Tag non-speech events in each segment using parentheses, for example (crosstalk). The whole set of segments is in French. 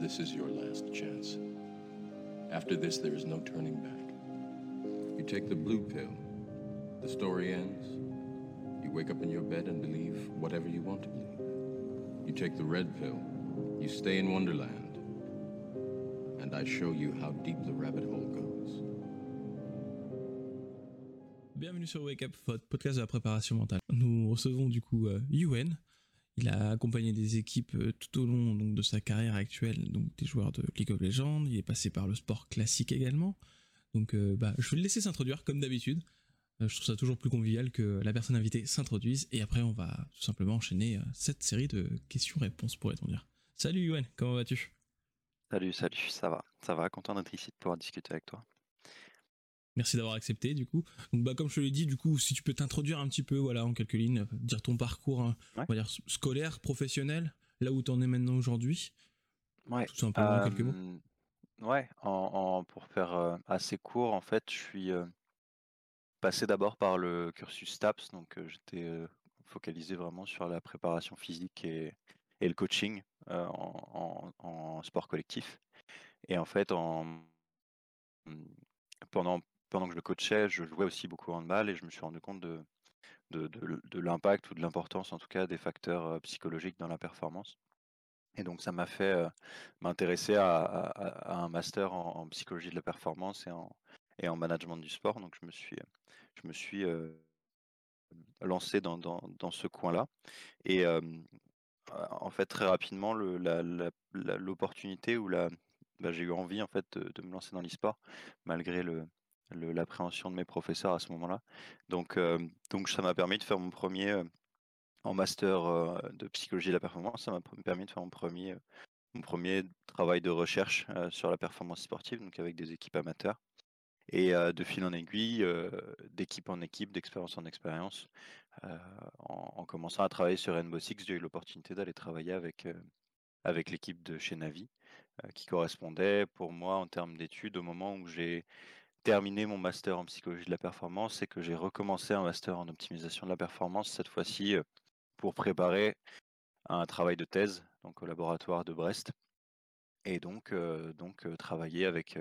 this is your last chance. After this, there is no turning back. You take the blue pill, the story ends. You wake up in your bed and believe whatever you want to believe. You take the red pill, you stay in Wonderland, and I show you how deep the rabbit hole goes. Bienvenue sur Wake Up, votre podcast de la préparation mentale. Nous recevons du coup euh, Yuen. Il a accompagné des équipes euh, tout au long donc, de sa carrière actuelle, donc des joueurs de League of Legends. Il est passé par le sport classique également. Donc euh, bah, je vais le laisser s'introduire comme d'habitude. Euh, je trouve ça toujours plus convivial que la personne invitée s'introduise et après on va tout simplement enchaîner cette série de questions-réponses pourrait-on dire. Salut Yuen, comment vas-tu? Salut, salut, ça va, ça va, content d'être ici de pouvoir discuter avec toi. Merci d'avoir accepté du coup. Donc bah comme je te l'ai dit, du coup, si tu peux t'introduire un petit peu, voilà, en quelques lignes, dire ton parcours, hein, Ouais. on va dire scolaire, professionnel, là où tu en es maintenant aujourd'hui, Ouais, tout simplement en quelques mots. euh, ouais, en, en- pour faire euh, assez court, en fait, je suis euh, passé d'abord par le cursus STAPS, donc j'étais focalisé vraiment sur la préparation physique et, et le coaching euh, en, en- en sport collectif. Et en fait, en, pendant, pendant que je le coachais, je jouais aussi beaucoup au handball et je me suis rendu compte de, l'impact ou de l'importance en tout cas des facteurs euh, psychologiques dans la performance. Et donc ça m'a fait euh, m'intéresser à, un master en, en psychologie de la performance et en, en management du sport. Donc je me suis, euh, lancé dans, ce coin-là. Et en fait, très rapidement, l'opportunité ou la, bah, j'ai eu envie en fait de, de me lancer dans l'e-sport malgré le- l'appréhension de mes professeurs à ce moment-là. Donc, euh, donc ça m'a permis de faire mon premier euh, en master euh, de psychologie de la performance. Ça m'a permis de faire mon premier, mon premier travail de recherche sur la performance sportive, donc avec des équipes amateurs. Et de fil en aiguille, d'équipe en équipe, d'expérience en expérience, en, en commençant à travailler sur Rainbow Six, j'ai eu l'opportunité d'aller travailler avec, avec l'équipe de chez Navi, qui correspondait pour moi en termes d'études au moment où j'ai terminé mon master en psychologie de la performance et que j'ai recommencé un master en optimisation de la performance, cette fois-ci euh, pour préparer un travail de thèse donc au laboratoire de Brest. Et donc, euh, donc euh, travailler avec,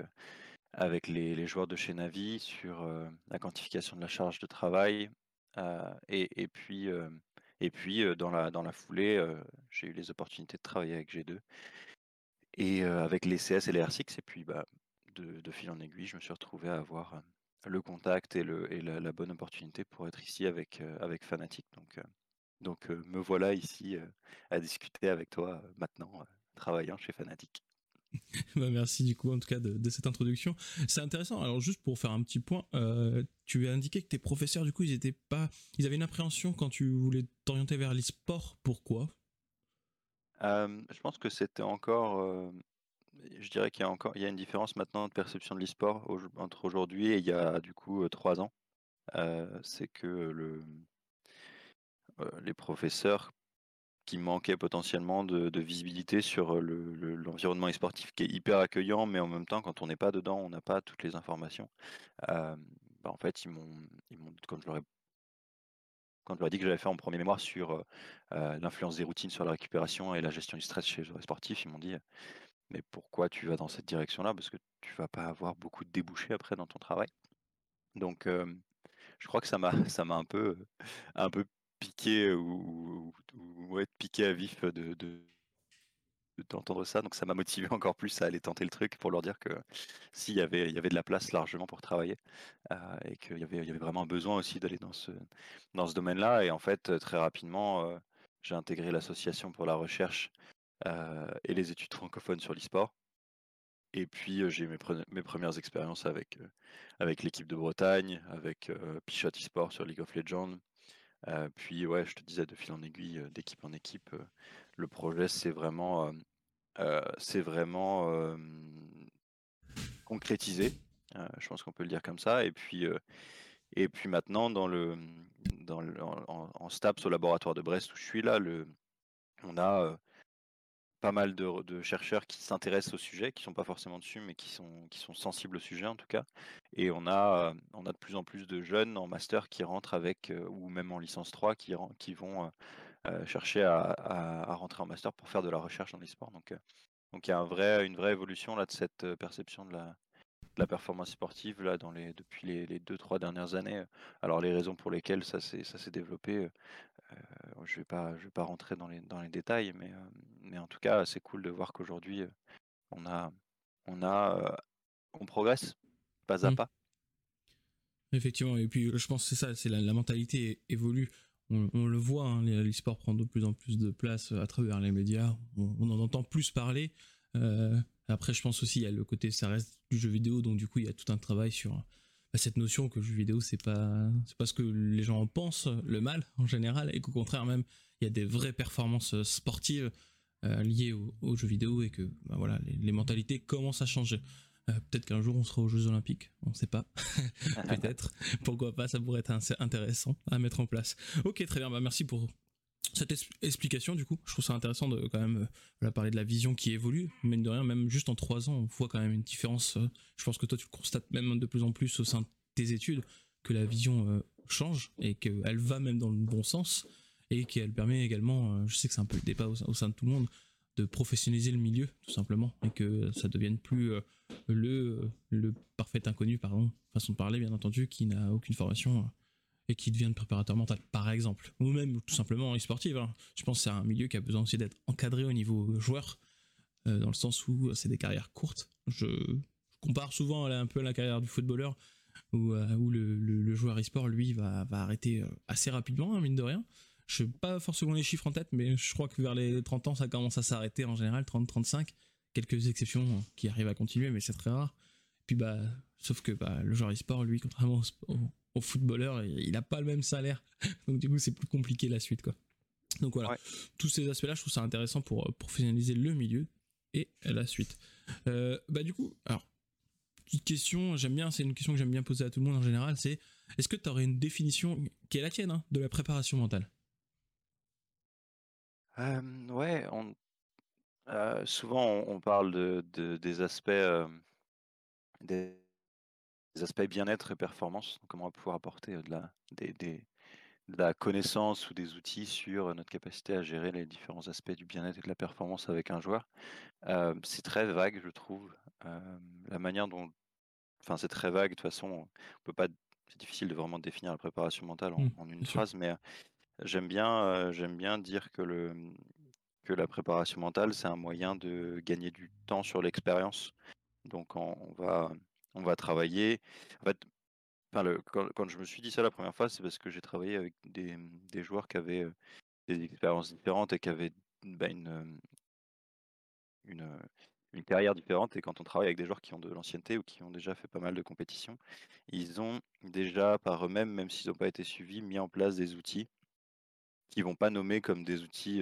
avec les, joueurs de chez Navi sur la quantification de la charge de travail et, et puis, et puis dans, la, dans la foulée, j'ai eu les opportunités de travailler avec G2 et avec les CS et les R6 et puis bah, de, de fil en aiguille, je me suis retrouvé à avoir euh, le contact et, le, et la, la bonne opportunité pour être ici avec, euh, avec Fnatic. Donc, euh, donc me voilà ici à discuter avec toi maintenant, travaillant chez Fnatic. (laughs) Bah, merci du coup en tout cas de, de cette introduction. C'est intéressant. Alors juste pour faire un petit point, euh, tu as indiqué que tes professeurs du coup ils étaient pas, ils avaient une appréhension quand tu voulais t'orienter vers l'e-sport. Pourquoi? Euh, je pense que c'était encore, euh, je dirais qu'il y a encore, il y a une différence maintenant de perception de l'e-sport entre aujourd'hui et il y a du coup euh, trois ans. Euh, c'est que euh, les professeurs qui manquaient potentiellement de, visibilité sur le- le- l'environnement e-sportif qui est hyper accueillant, mais en même temps, quand on n'est pas dedans, on n'a pas toutes les informations. Bah, en fait, ils m'ont, quand je leur ai, dit que j'avais fait mon premier mémoire sur l'influence des routines sur la récupération et la gestion du stress chez les sportifs, ils m'ont dit mais pourquoi tu vas dans cette direction-là? Parce que tu vas pas avoir beaucoup de débouchés après dans ton travail. Donc, je crois que ça m'a, ça m'a un peu, un peu piqué ou, ou, ouais, piqué à vif de, de- de- d'entendre ça. Donc, ça m'a motivé (laughs) encore plus à aller tenter le truc pour leur dire que s'il y avait, il y avait de la place largement pour travailler euh, et qu'il y avait, il y avait vraiment un besoin aussi d'aller dans ce, dans ce domaine-là. Et en fait, très rapidement, euh, j'ai intégré l'association pour la recherche et les études francophones sur l'e-sport. Et puis euh, j'ai mes, pre- mes premières expériences avec, euh, avec l'équipe de Bretagne, avec euh, Pichot eSport sur League of Legends. Euh, puis ouais, je te disais de fil en aiguille, euh, d'équipe en équipe, euh, le projet c'est vraiment, euh, euh, c'est vraiment euh, concrétisé. Euh, je pense qu'on peut le dire comme ça. Et puis, euh, et puis maintenant dans le, dans en, en- STAPS au laboratoire de Brest où je suis là, le, on a euh, pas mal de, chercheurs qui s'intéressent au sujet, qui sont pas forcément dessus, mais qui sont, qui sont sensibles au sujet en tout cas. Et on a, euh, on a de plus en plus de jeunes en master qui rentrent avec, euh, ou même en licence 3, qui, qui vont euh, chercher à, à- rentrer en master pour faire de la recherche dans les sports. Donc, Donc il y a un vrai, une vraie évolution là de cette perception de la, la performance sportive là dans les depuis les, les deux trois dernières années. Alors les raisons pour lesquelles ça s'est développé, je vais pas je vais pas rentrer dans les dans les détails, mais mais en tout cas c'est cool de voir qu'aujourd'hui on a on a on progresse pas à Mmh. pas. Effectivement, et puis je pense que c'est ça, c'est la, la mentalité évolue. On, on le voit, hein, les- l'e-sport prend de plus en plus de place à travers les médias. On, on en entend plus parler. Euh, après, je pense aussi il y a le côté, ça reste du jeu vidéo, donc du coup il y a tout un travail sur bah, cette notion que le jeu vidéo c'est pas c'est pas ce que les gens en pensent, le mal en général, et qu'au contraire même il y a des vraies performances sportives euh, liées au, au jeu vidéo et que bah, voilà les, mentalités commencent à changer. Euh, Peut-être qu'un jour on sera aux Jeux Olympiques, on sait pas. (laughs) Peut-être. Pourquoi pas, ça pourrait être intéressant à mettre en place. Ok, très bien, bah merci pour cette explication du coup. Je trouve ça intéressant de quand même euh, parler de la vision qui évolue. Mine de rien, même juste en trois ans, on voit quand même une différence. euh, je pense que toi tu constates même de plus en plus au sein de tes études, que la vision euh, change et qu'elle va même dans le bon sens et qu'elle permet également, je sais que c'est un peu le débat au, sein- de tout le monde, de professionnaliser le milieu tout simplement et que ça devienne plus le, parfait inconnu, pardon, façon de parler bien entendu, qui n'a aucune formation et qui devient préparateur mental, par exemple, ou même tout simplement e-sportif. hein. Je pense que c'est un milieu qui a besoin aussi d'être encadré au niveau joueur, euh, dans le sens où c'est des carrières courtes. Je, compare souvent à la- un peu à la carrière du footballeur, où, euh, le, joueur e-sport, lui, va, arrêter euh, assez rapidement, hein, mine de rien. Je n'ai pas forcément les chiffres en tête, mais je crois que vers les 30 ans, ça commence à s'arrêter en général, 30-35. Quelques exceptions qui arrivent à continuer, mais c'est très rare. Puis bah, sauf que bah, le joueur e-sport, lui, contrairement au, au- au footballeur, il n'a pas le même salaire. (laughs) Donc du coup, c'est plus compliqué la suite, quoi. Donc voilà, Ouais. tous ces aspects-là, je trouve ça intéressant pour euh, professionnaliser le milieu et la suite. Euh, bah du coup, alors, petite question, j'aime bien, c'est une question que j'aime bien poser à tout le monde en général, c'est est-ce que tu aurais une définition qui est la tienne hein, de la préparation mentale? Hem, ouais, on souvent on on parle de de des aspects, des des aspects bien-être et performance, comment on va pouvoir apporter, de la des des de la connaissance ou des outils sur, notre capacité à gérer les différents aspects du bien-être et de la performance avec un joueur. C'est très vague, je trouve, la manière dont enfin, c'est très vague, de toute façon, on peut pas c'est difficile de vraiment définir la préparation mentale en Mmh, en une sûr. phrase, mais, j'aime bien, j'aime bien dire que le, que la préparation mentale, c'est un moyen de gagner du temps sur l'expérience. Donc on on va on va travailler. Quand je me suis dit ça la première fois, c'est parce que j'ai travaillé avec des, joueurs qui avaient, des expériences différentes et qui avaient, bah, une, une, une carrière différente. Et quand on travaille avec des joueurs qui ont de l'ancienneté ou qui ont déjà fait pas mal de compétitions, ils ont déjà par eux-mêmes, même s'ils ont pas été suivis, mis en place des outils qu'ils vont pas nommer comme des outils,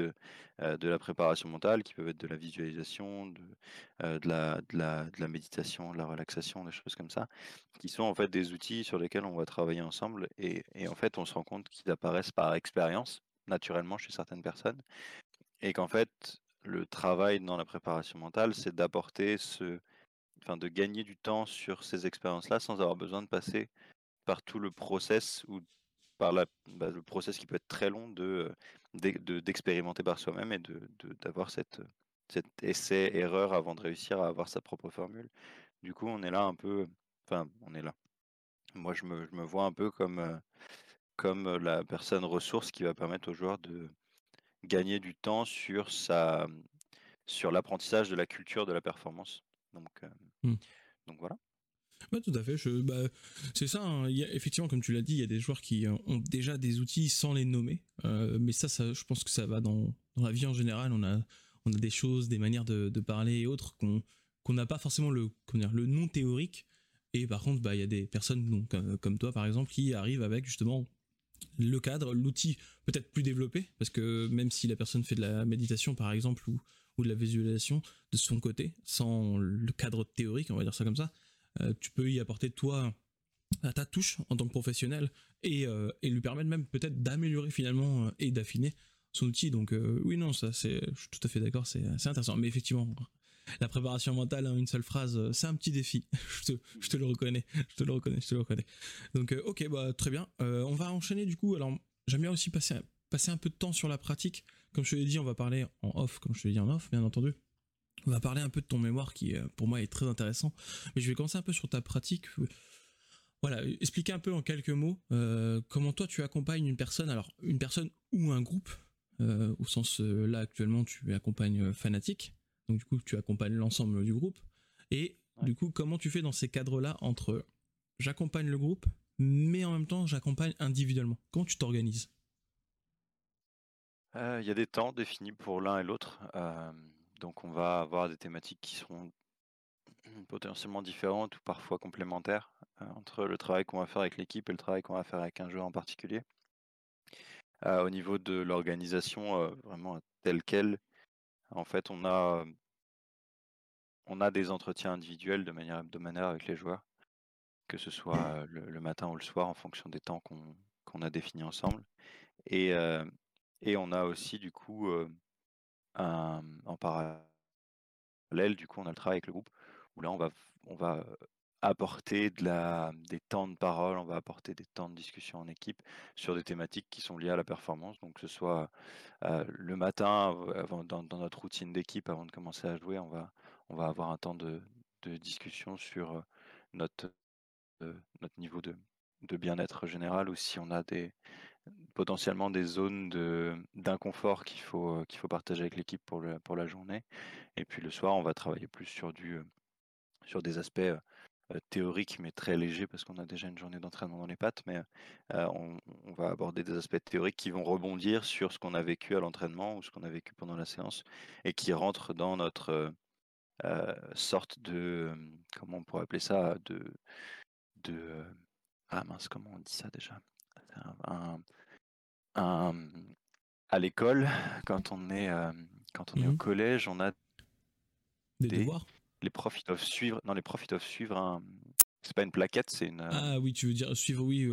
de la préparation mentale, qui peuvent être de la visualisation, de la méditation, de la relaxation, des choses comme ça, qui sont en fait des outils sur lesquels on va travailler ensemble et et en fait, on se rend compte qu'ils apparaissent par expérience, naturellement chez certaines personnes et qu'en fait, le travail dans la préparation mentale, c'est d'apporter ce enfin de gagner du temps sur ces expériences-là sans avoir besoin de passer par tout le process ou par la bah, le process qui peut être très long de, heu, d'e de d'expérimenter par soi-même et de d'avoir cette, cet essai-erreur avant de réussir à avoir sa propre formule. Du coup, on est là un peu enfin, on est là. Moi, je me je me vois un peu comme, heu, comme, heu, la personne ressource qui va permettre au joueur de gagner du temps sur sa, sur l'apprentissage de la culture de la performance. Donc, Mmh. donc voilà. Ouais, tout à fait. Bah, c'est ça. hein. Effectivement, comme tu l'as dit, il y a des joueurs qui euh, ont déjà des outils sans les nommer. Euh, mais ça, ça, je pense que ça va dans, dans la vie en général. On a, on a des choses, des manières de, parler et autres qu'on qu'on n'a pas forcément le, dire, le nom théorique. Et par contre, bah, il y a des personnes donc, euh, comme toi, par exemple, qui arrivent avec justement le cadre, l'outil peut-être plus développé, parce que même si la personne fait de la méditation, par exemple, ou, ou de la visualisation de son côté, sans le cadre théorique, on va dire ça comme ça, tu peux y apporter toi à ta touche en tant que professionnel et, euh, et lui permettre même peut-être d'améliorer finalement euh, et d'affiner son outil. Donc euh, oui, non, ça c'est, je suis tout à fait d'accord, c'est, intéressant. Mais effectivement, la préparation mentale en une seule phrase, euh, c'est un petit défi. (laughs) je, te, je te le reconnais, je te le reconnais, je te le reconnais. Donc euh, ok, bah très bien. Euh, on va enchaîner du coup. Alors j'aime bien aussi passer, passer un peu de temps sur la pratique. Comme je te l'ai dit, on va parler en off, comme je te l'ai dit en off, bien entendu On va parler un peu de ton mémoire qui, pour moi, est très intéressant. Mais je vais commencer un peu sur ta pratique. Voilà, expliquer un peu en quelques mots comment toi tu accompagnes une personne, alors une personne ou un groupe, au sens là actuellement tu accompagnes Fanatic, donc du coup tu accompagnes l'ensemble du groupe. Et du coup, comment tu fais dans ces cadres-là entre j'accompagne le groupe, mais en même temps j'accompagne individuellement? Comment tu t'organises? Euh, Il y a des temps définis pour l'un et l'autre. Euh, donc on va avoir des thématiques qui seront potentiellement différentes ou parfois complémentaires euh, entre le travail qu'on va faire avec l'équipe et le travail qu'on va faire avec un joueur en particulier. au niveau de l'organisation, vraiment telle quelle, en fait, on a des entretiens individuels de manière hebdomadaire avec les joueurs, que ce soit le, matin ou le soir en fonction des temps qu'on a définis ensemble. Et, on a aussi du coup en parallèle, du coup, on a le travail avec le groupe où là on va, apporter des temps de parole, on va apporter des temps de discussion en équipe sur des thématiques qui sont liées à la performance. Donc, que ce soit le matin, dans, notre routine d'équipe, avant de commencer à jouer, on va, avoir un temps de, discussion sur notre niveau de, bien-être général ou si on a des, potentiellement des zones d'inconfort qu'il faut, qu'il faut partager avec l'équipe pour, pour la journée. Et puis le soir, on va travailler plus sur, du, sur des aspects théoriques mais très légers parce qu'on a déjà une journée d'entraînement dans les pattes, mais on, va aborder des aspects théoriques qui vont rebondir sur ce qu'on a vécu à l'entraînement ou ce qu'on a vécu pendant la séance et qui rentrent dans notre euh, sorte de, comment on pourrait appeler ça, de, de, ah mince, comment on dit ça déjà? À l'école, quand on est, quand on est au mmh collège, on a des, devoirs? Les profs doivent suivre. Non, les profs doivent suivre un. C'est pas une plaquette, c'est une. Ah oui, tu veux dire suivre, oui,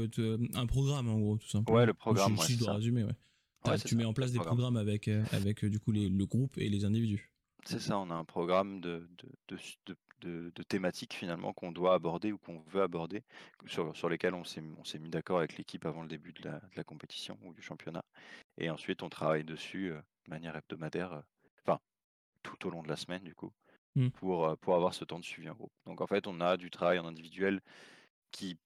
un programme en gros, tout simplement. Ouais, le programme. Si, je dois résumer, ouais. tu mets en place des programmes avec, avec du coup les, le groupe et les individus. C'est ça, on a un programme de, de, de, thématiques finalement qu'on doit aborder ou qu'on veut aborder, sur, sur lesquelles on s'est mis d'accord avec l'équipe avant le début de la, compétition ou du championnat. Et ensuite, on travaille dessus de manière hebdomadaire, enfin, tout au long de la semaine du coup, mmh. pour, pour avoir ce temps de suivi en groupe. Donc en fait, on a du travail en individuel qui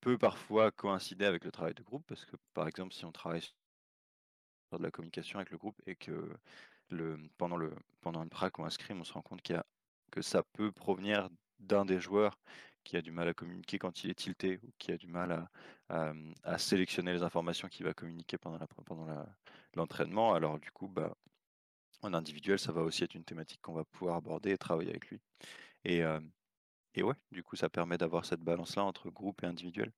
peut parfois coïncider avec le travail de groupe, parce que par exemple, si on travaille sur de la communication avec le groupe et que le, pendant, le, pendant une prac ou un scrim, on se rend compte y a, que ça peut provenir d'un des joueurs qui a du mal à communiquer quand il est tilté ou qui a du mal à, sélectionner les informations qu'il va communiquer pendant, l'entraînement. Alors du coup, bah, en individuel, ça va aussi être une thématique qu'on va pouvoir aborder et travailler avec lui. Et, et ouais, du coup, ça permet d'avoir cette balance-là entre groupe et individuel.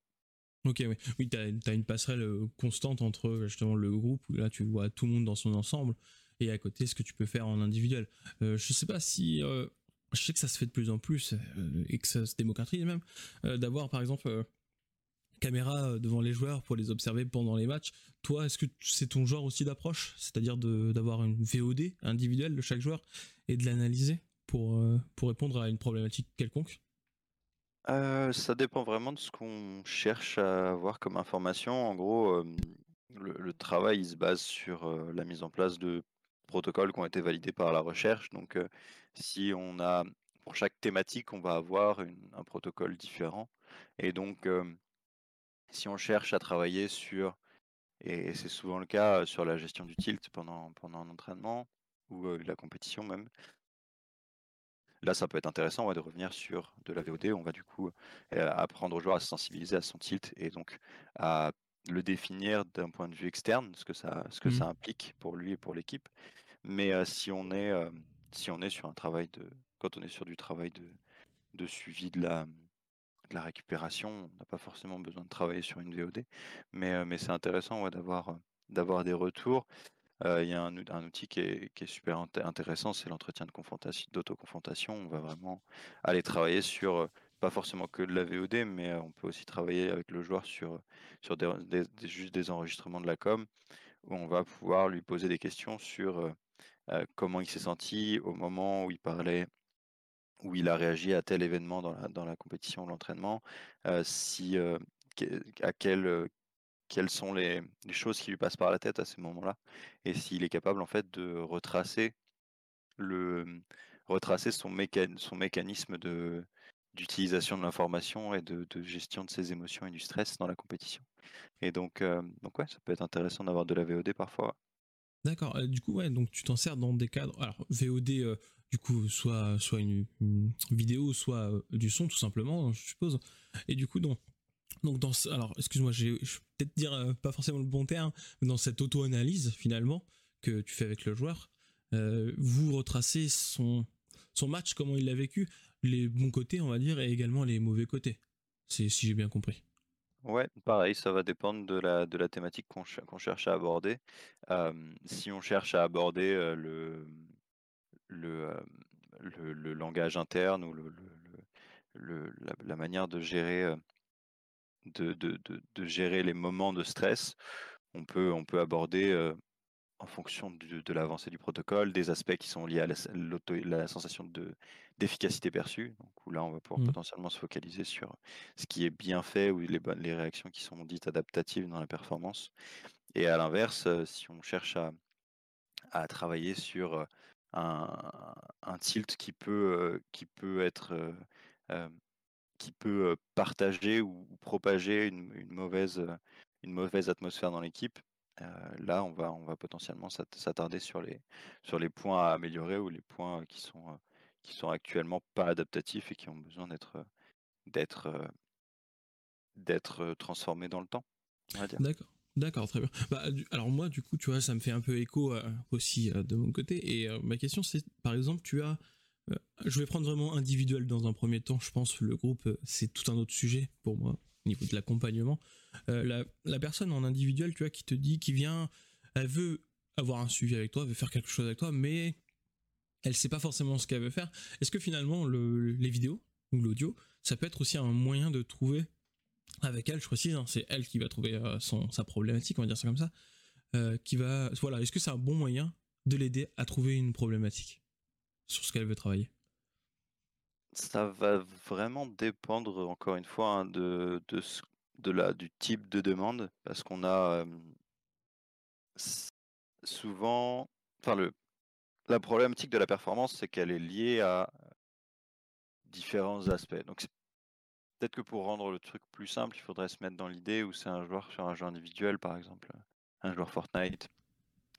Ok, oui, oui tu as, une passerelle constante entre justement le groupe, où là tu vois tout le monde dans son ensemble, et à côté ce que tu peux faire en individuel. Euh, je sais pas si euh, je sais que ça se fait de plus en plus euh, et que ça se démocratise même d'avoir par exemple caméra devant les joueurs pour les observer pendant les matchs. Toi, est-ce que c'est ton genre aussi d'approche, c'est-à-dire d'avoir une VOD individuelle de chaque joueur et de l'analyser pour pour répondre à une problématique quelconque? Ça dépend vraiment de ce qu'on cherche à avoir comme information. En gros, le, travail il se base sur la mise en place de protocoles qui ont été validés par la recherche. Donc, si on a pour chaque thématique, on va avoir un protocole différent. Et donc, si on cherche à travailler sur, et c'est souvent le cas sur la gestion du tilt pendant, pendant un entraînement ou la compétition même, là ça peut être intéressant de revenir sur de la VOD. On va du coup apprendre aux joueurs à se sensibiliser à son tilt et donc à le définir d'un point de vue externe, ce que ça, ce que mmh. ça implique pour lui et pour l'équipe. Mais si on est si on est sur un travail de quand on est sur du travail de, de suivi de la, de la récupération, on n'a pas forcément besoin de travailler sur une VOD. Mais, mais c'est intéressant d'avoir d'avoir des retours. Il y a un, outil qui est, qui est super intéressant, c'est l'entretien de confrontation, d'autoconfrontation. On va vraiment aller travailler sur pas forcément que de la VOD, mais on peut aussi travailler avec le joueur sur, sur juste des enregistrements de la com, où on va pouvoir lui poser des questions sur comment il s'est senti au moment où il parlait, où il a réagi à tel événement dans la, compétition ou l'entraînement, si, à quel, quelles sont les, choses qui lui passent par la tête à ce moment-là, et s'il est capable en fait de retracer le retracer son, mécanisme de d'utilisation de l'information et de, gestion de ses émotions et du stress dans la compétition. Et donc, donc ça peut être intéressant d'avoir de la VOD parfois. D'accord. du coup, ouais, donc tu t'en sers dans des cadres. Alors VOD, du coup, soit soit une, vidéo, soit du son, tout simplement, je suppose. Et du coup, donc donc dans alors excuse-moi, je vais peut-être dire pas forcément le bon terme, mais dans cette auto-analyse finalement que tu fais avec le joueur, vous retracez son son match, comment il l'a vécu, les bons côtés, on va dire, et également les mauvais côtés. C'est si j'ai bien compris. Ouais, pareil, ça va dépendre de la, de la thématique qu'on cherche à aborder. si on cherche à aborder le, le, langage interne ou le, la, manière de gérer, de, gérer les moments de stress, on peut, on peut aborder en fonction de, l'avancée du protocole, des aspects qui sont liés à la, la sensation de, d'efficacité perçue. Donc, où là, on va pouvoir mmh. potentiellement se focaliser sur ce qui est bien fait ou les, les réactions qui sont dites adaptatives dans la performance. Et à l'inverse, si on cherche à, à travailler sur un, un, tilt qui peut, qui peut être qui peut partager ou propager une, une mauvaise, une mauvaise atmosphère dans l'équipe, là, on va, on va potentiellement s'attarder sur les, sur les points à améliorer ou les points qui sont, qui sont actuellement pas adaptatifs et qui ont besoin d'être, transformés dans le temps. D'accord. D'accord, très bien. Bah, alors moi, du coup, tu vois, ça me fait un peu écho aussi de mon côté. Et ma question, c'est, par exemple, tu as, je vais prendre vraiment individuel dans un premier temps. Je pense le groupe, c'est tout un autre sujet pour moi au niveau de l'accompagnement. Euh, la, personne en individuel, tu vois, qui te dit, qui vient, elle veut avoir un suivi avec toi, veut faire quelque chose avec toi, mais elle sait pas forcément ce qu'elle veut faire. Est-ce que finalement les vidéos ou l'audio, ça peut être aussi un moyen de trouver avec elle, je précise, hein, c'est elle qui va trouver euh, son, sa problématique, on va dire ça comme ça, euh, qui va, voilà, est-ce que c'est un bon moyen de l'aider à trouver une problématique sur ce qu'elle veut travailler? Ça va vraiment dépendre, encore une fois, hein, de, de, de la, du type de demande, parce qu'on a souvent, enfin le, la problématique de la performance, c'est qu'elle est liée à différents aspects. Donc peut-être que pour rendre le truc plus simple, il faudrait se mettre dans l'idée où c'est un joueur sur un jeu individuel, par exemple, un joueur Fortnite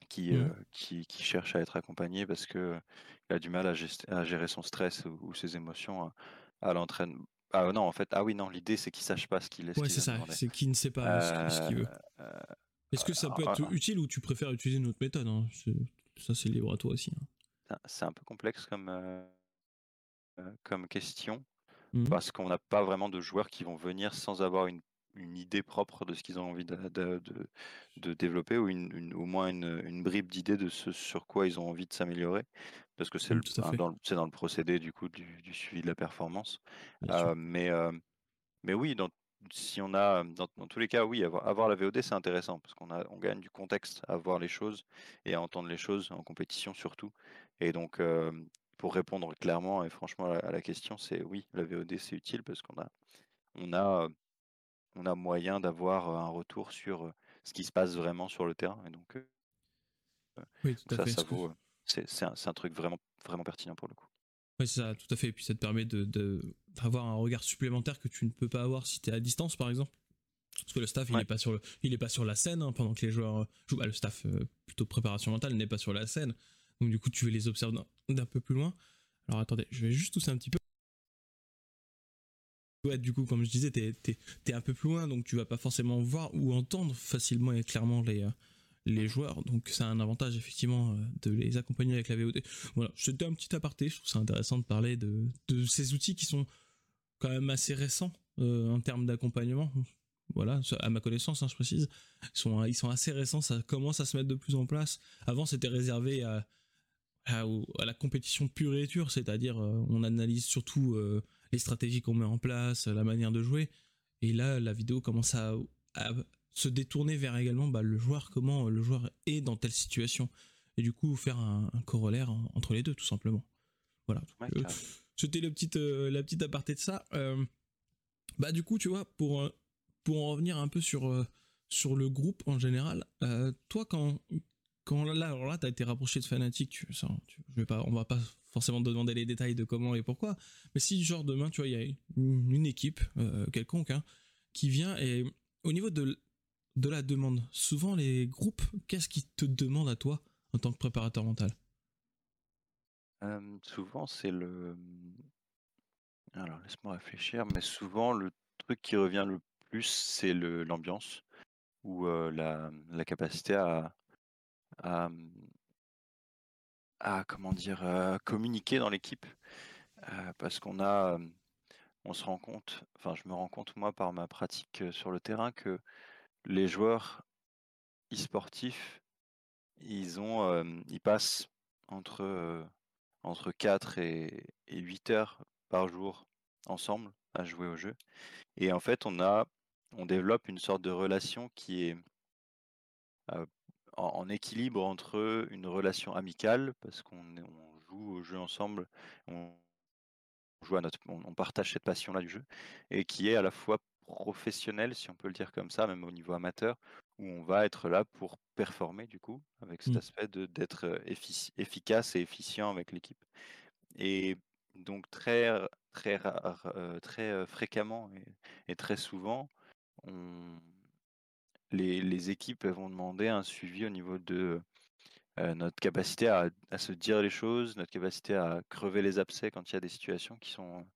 qui, mmh. qui, qui, cherche à être accompagné parce que il a du mal à, à gérer son stress ou, ses émotions à, à l'entraînement ah non, en fait, ah oui, non, l'idée c'est qu'il sache pas ce qu'il est. Ouais, c'est ça, c'est qu'il ne sait pas ce qu'il veut. Euh, euh, Est-ce que ça peut être utile ou tu préfères utiliser une autre méthode hein Ça, c'est libre à toi aussi. Hein. C'est un peu complexe comme, euh, comme question, mmh parce qu'on n'a pas vraiment de joueurs qui vont venir sans avoir une une idée propre de ce qu'ils ont envie de, de, de, développer ou une, au moins une, une bribe d'idée de ce sur quoi ils ont envie de s'améliorer parce que c'est mmh, dans, dans, le procédé du coup du, du suivi de la performance euh, mais euh, mais oui dans, si on a dans, dans, tous les cas oui avoir, avoir la VOD c'est intéressant parce qu'on a on gagne du contexte à voir les choses et à entendre les choses en compétition surtout et donc euh, pour répondre clairement et franchement à la, à la question c'est oui la VOD c'est utile parce qu'on a on a on a moyen d'avoir un retour sur ce qui se passe vraiment sur le terrain. Et donc, oui, tout à ça, fait. c'est, un, truc vraiment, vraiment pertinent pour le coup. Oui, c'est ça, tout à fait. Et puis ça te permet de, d'avoir un regard supplémentaire que tu ne peux pas avoir si tu es à distance, par exemple. Parce que le staff, il n'est pas sur le, il est pas sur la scène hein, pendant que les joueurs jouent. Bah, le staff plutôt préparation mentale n'est pas sur la scène. Donc du coup, tu veux les observer d'un peu plus loin. Alors attendez, je vais juste tousser un petit peu ouais, du coup, comme je disais, t'es es, un peu plus loin, donc tu vas pas forcément voir ou entendre facilement et clairement les, euh, les joueurs. Donc c'est un avantage effectivement euh, de les accompagner avec la VOD. Voilà, c'était un petit aparté. Je trouve ça intéressant de parler de, ces outils qui sont quand même assez récents euh, en termes d'accompagnement. Voilà, à ma connaissance, hein, je précise, ils sont, assez récents. Ça commence à se mettre de plus en place. Avant, c'était réservé à, la compétition pure et dure, c'est-à-dire on analyse surtout les stratégies qu'on met en place, la manière de jouer. Et là, la vidéo commence à, se détourner vers également bah, le joueur, comment le joueur est dans telle situation. Et du coup, faire un, corollaire entre les deux, tout simplement. Voilà. Euh, c'était la petite, euh, la petite aparté de ça. Euh, bah, du coup, tu vois, pour, pour en revenir un peu sur, sur le groupe en général, toi, quand, quand là, alors là, t'as été rapproché de Fnatic, tu, ça, tu, je vais pas, on va pas forcément te demander les détails de comment et pourquoi, mais si genre demain, tu vois, il y a une, une équipe euh, quelconque hein, qui vient et au niveau de de la demande, souvent les groupes, qu'est-ce qu'ils te demandent à toi en tant que préparateur mental? Euh, souvent, c'est le. Alors, laisse-moi réfléchir, mais souvent, le truc qui revient le plus, c'est l'ambiance ou euh, la, capacité à, comment dire, à communiquer dans l'équipe. Euh, parce qu'on a, euh, on se rend compte, enfin, je me rends compte, moi, par ma pratique euh, sur le terrain, que les joueurs e-sportifs, ils euh, ils passent entre, euh, entre 4 et, et 8 heures par jour ensemble à jouer au jeu. Et en fait, on a, on développe une sorte de relation qui est euh, en, équilibre entre une relation amicale, parce qu'on joue au jeu ensemble, on joue à notre, on partage cette passion-là du jeu, et qui est à la fois professionnelle, si on peut le dire comme ça, même au niveau amateur, où on va être là pour performer du coup, avec cet Mm. aspect de d'être euh, efficace et efficient avec l'équipe. Et donc très, très, rare- euh, très euh, fréquemment et, et très souvent, on, les, les équipes vont demander un suivi au niveau de euh, notre capacité à, à se dire les choses, notre capacité à crever les abcès quand il y a des situations qui sont,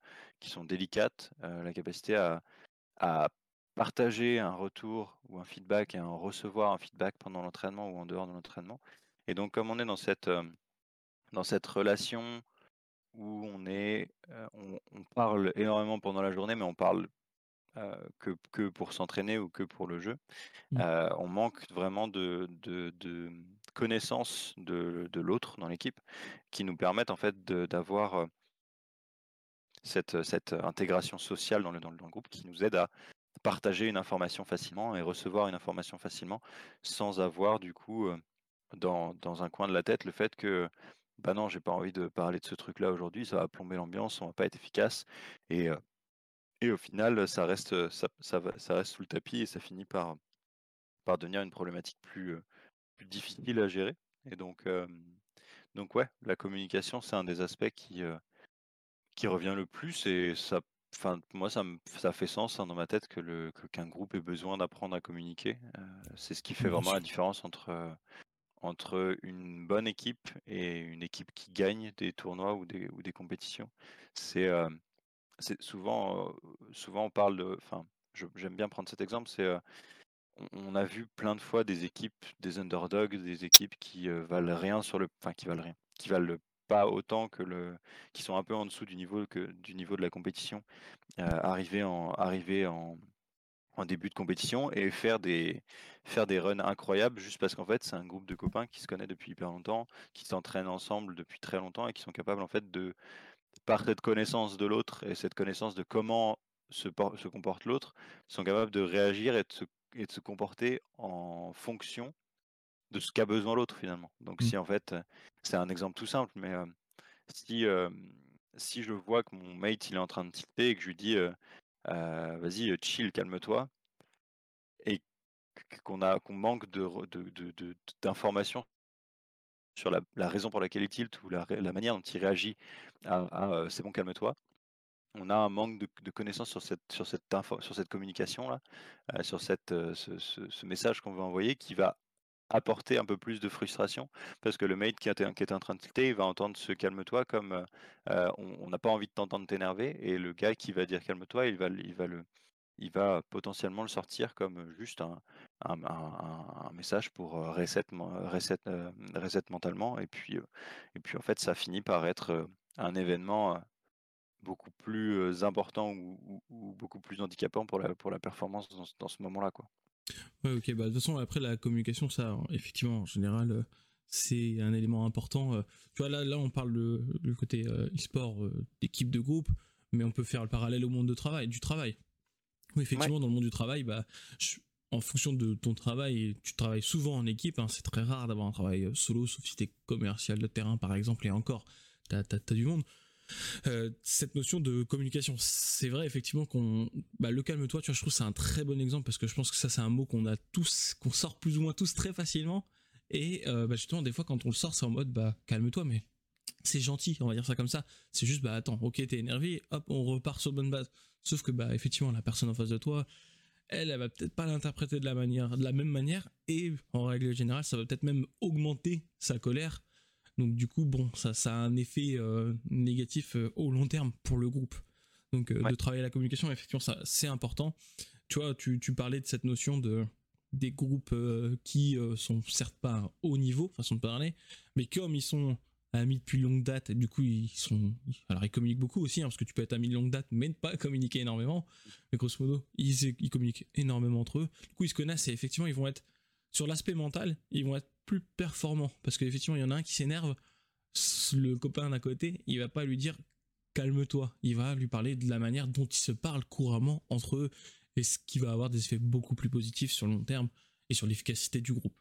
qui sont délicates, euh, la capacité à, à partager un retour ou un feedback et à en recevoir un feedback pendant l'entraînement ou en dehors de l'entraînement. Et donc comme on est dans cette, euh, dans cette relation où on est, euh, on, on parle énormément pendant la journée, mais on parle euh, que, que pour s'entraîner ou que pour le jeu. Mm. Euh, on manque vraiment de, de, de connaissances de, de l'autre dans l'équipe qui nous permettent en fait d'avoir cette, cette intégration sociale dans le, dans, le, dans le groupe qui nous aide à partager une information facilement et recevoir une information facilement sans avoir du coup euh, dans, dans un coin de la tête le fait que bah non j'ai pas envie de parler de ce truc là aujourd'hui ça va plomber l'ambiance on va pas être efficace et, euh, et au final ça reste ça, ça, reste sous le tapis et ça finit par, par devenir une problématique plus, euh, plus difficile à gérer et donc euh, donc ouais la communication c'est un des aspects qui euh, qui revient le plus et ça enfin moi ça me ça fait sens hein, dans ma tête que le qu'un groupe ait besoin d'apprendre à communiquer Euh, c'est ce qui fait vraiment la différence entre euh, entre une bonne équipe et une équipe qui gagne des tournois ou des ou des compétitions. C'est euh, c'est souvent euh, souvent on parle de enfin j'aime bien prendre cet exemple c'est on, on a vu plein de fois des équipes des underdogs des équipes qui valent rien sur le enfin qui valent rien qui valent pas autant que le qui sont un peu en dessous du niveau que du niveau de la compétition. Euh, arriver en arriver en, début de compétition et faire des faire des runs incroyables juste parce qu'en fait c'est un groupe de copains qui se connaît depuis hyper longtemps, qui s'entraînent ensemble depuis très longtemps et qui sont capables en fait de par cette connaissance de l'autre et cette connaissance de comment se, se comporte l'autre, sont capables de réagir et de se, et de se comporter en fonction de ce qu'a besoin l'autre finalement. Donc Mm. si en fait, c'est un exemple tout simple, mais euh, si, euh, si je vois que mon mate il est en train de tilter et que je lui dis euh, vas-y euh, chill, calme-toi, et qu- qu'on a qu'on manque de, re- de, de- de- d'informations sur la, la raison pour laquelle il tilte ou la, manière dont il réagit à, à, euh, c'est bon, calme-toi, on a un manque de, de connaissances sur cette, sur cette, info, sur cette communication-là, euh, sur cette, euh, ce, ce- ce message qu'on veut envoyer qui va apporter un peu plus de frustration parce que le mate qui était en train de tilter, il va entendre ce calme-toi comme euh, euh, on n'a pas envie de t'entendre t'énerver et le gars qui va dire calme-toi, il va, il va il va potentiellement le sortir comme juste un, message pour euh, reset, reset, reset mentalement et puis et puis en fait ça finit par être un événement beaucoup plus important ou, ou- ou beaucoup plus handicapant pour la pour la performance dans, dans ce moment-là quoi. Ouais, ok, bah de toute façon, après la communication, ça, effectivement, en général, euh, c'est un élément important. euh. Tu vois, là, là on parle de- du côté euh, e-sport, d'équipe de groupe, mais on peut faire le parallèle au monde de travail, du travail. Oui, effectivement, dans le monde du travail, bah, je- en fonction de ton travail, tu travailles souvent en équipe, hein, c'est très rare d'avoir un travail solo, sauf si tu es commercial de terrain, par exemple, et encore, tu as, du monde. Euh, cette notion de communication, c'est vrai effectivement qu'on, bah, le calme-toi, tu vois, je trouve c'est un très bon exemple parce que je pense que ça c'est un mot qu'on a tous, qu'on sort plus ou moins tous très facilement Et euh, bah, justement, des fois, quand on le sort, c'est en mode bah calme-toi, mais c'est gentil, on va dire ça comme ça. C'est juste bah attends, ok, t'es énervé, hop, on repart sur bonne base. Sauf que bah effectivement, la personne en face de toi, elle, elle va peut-être pas l'interpréter de la manière, de la même manière, et en règle générale, ça va peut-être même augmenter sa colère. Donc du coup, bon, ça, ça a un effet euh, négatif euh, au long terme pour le groupe. Donc euh, de travailler la communication, effectivement, ça c'est important. Tu vois, tu, tu, parlais de cette notion de des groupes qui sont certes pas haut niveau, façon de parler, mais comme ils sont amis depuis longue date, et du coup ils sont, alors ils communiquent beaucoup aussi, hein, parce que tu peux être ami de longue date mais ne pas communiquer énormément, mais grosso modo ils, ils communiquent énormément entre eux. Du coup ils se connaissent et effectivement ils vont être sur l'aspect mental, ils vont être plus performants parce qu'effectivement il y en a un qui s'énerve, le copain d'à côté, il va pas lui dire calme-toi, il va lui parler de la manière dont ils se parlent couramment entre eux et ce qui va avoir des effets beaucoup plus positifs sur le long terme et sur l'efficacité du groupe.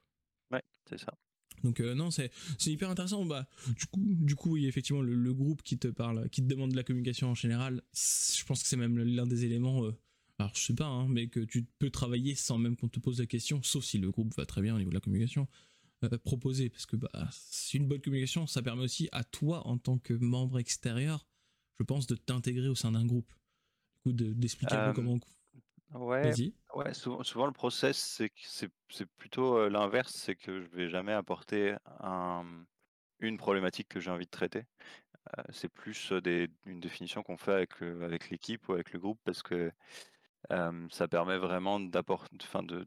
Ouais, c'est ça. Donc euh, non, c'est hyper intéressant. Bah du coup, du coup, oui, effectivement, le, groupe qui te parle, qui te demande de la communication en général, je pense que c'est même l'un des éléments. Euh, alors je sais pas, hein, mais que tu peux travailler sans même qu'on te pose la question, sauf si le groupe va très bien au niveau de la communication. Euh, proposer parce que bah, c'est une bonne communication, ça permet aussi à toi en tant que membre extérieur, je pense, de t'intégrer au sein d'un groupe. Du coup, d'expliquer un peu comment Ouais, ouais souvent, souvent le process, c'est plutôt l'inverse, c'est que je vais jamais apporter un, une problématique que j'ai envie de traiter. c'est plus des, une définition qu'on fait avec, avec l'équipe ou avec le groupe parce que ça permet vraiment d'apporter, enfin de,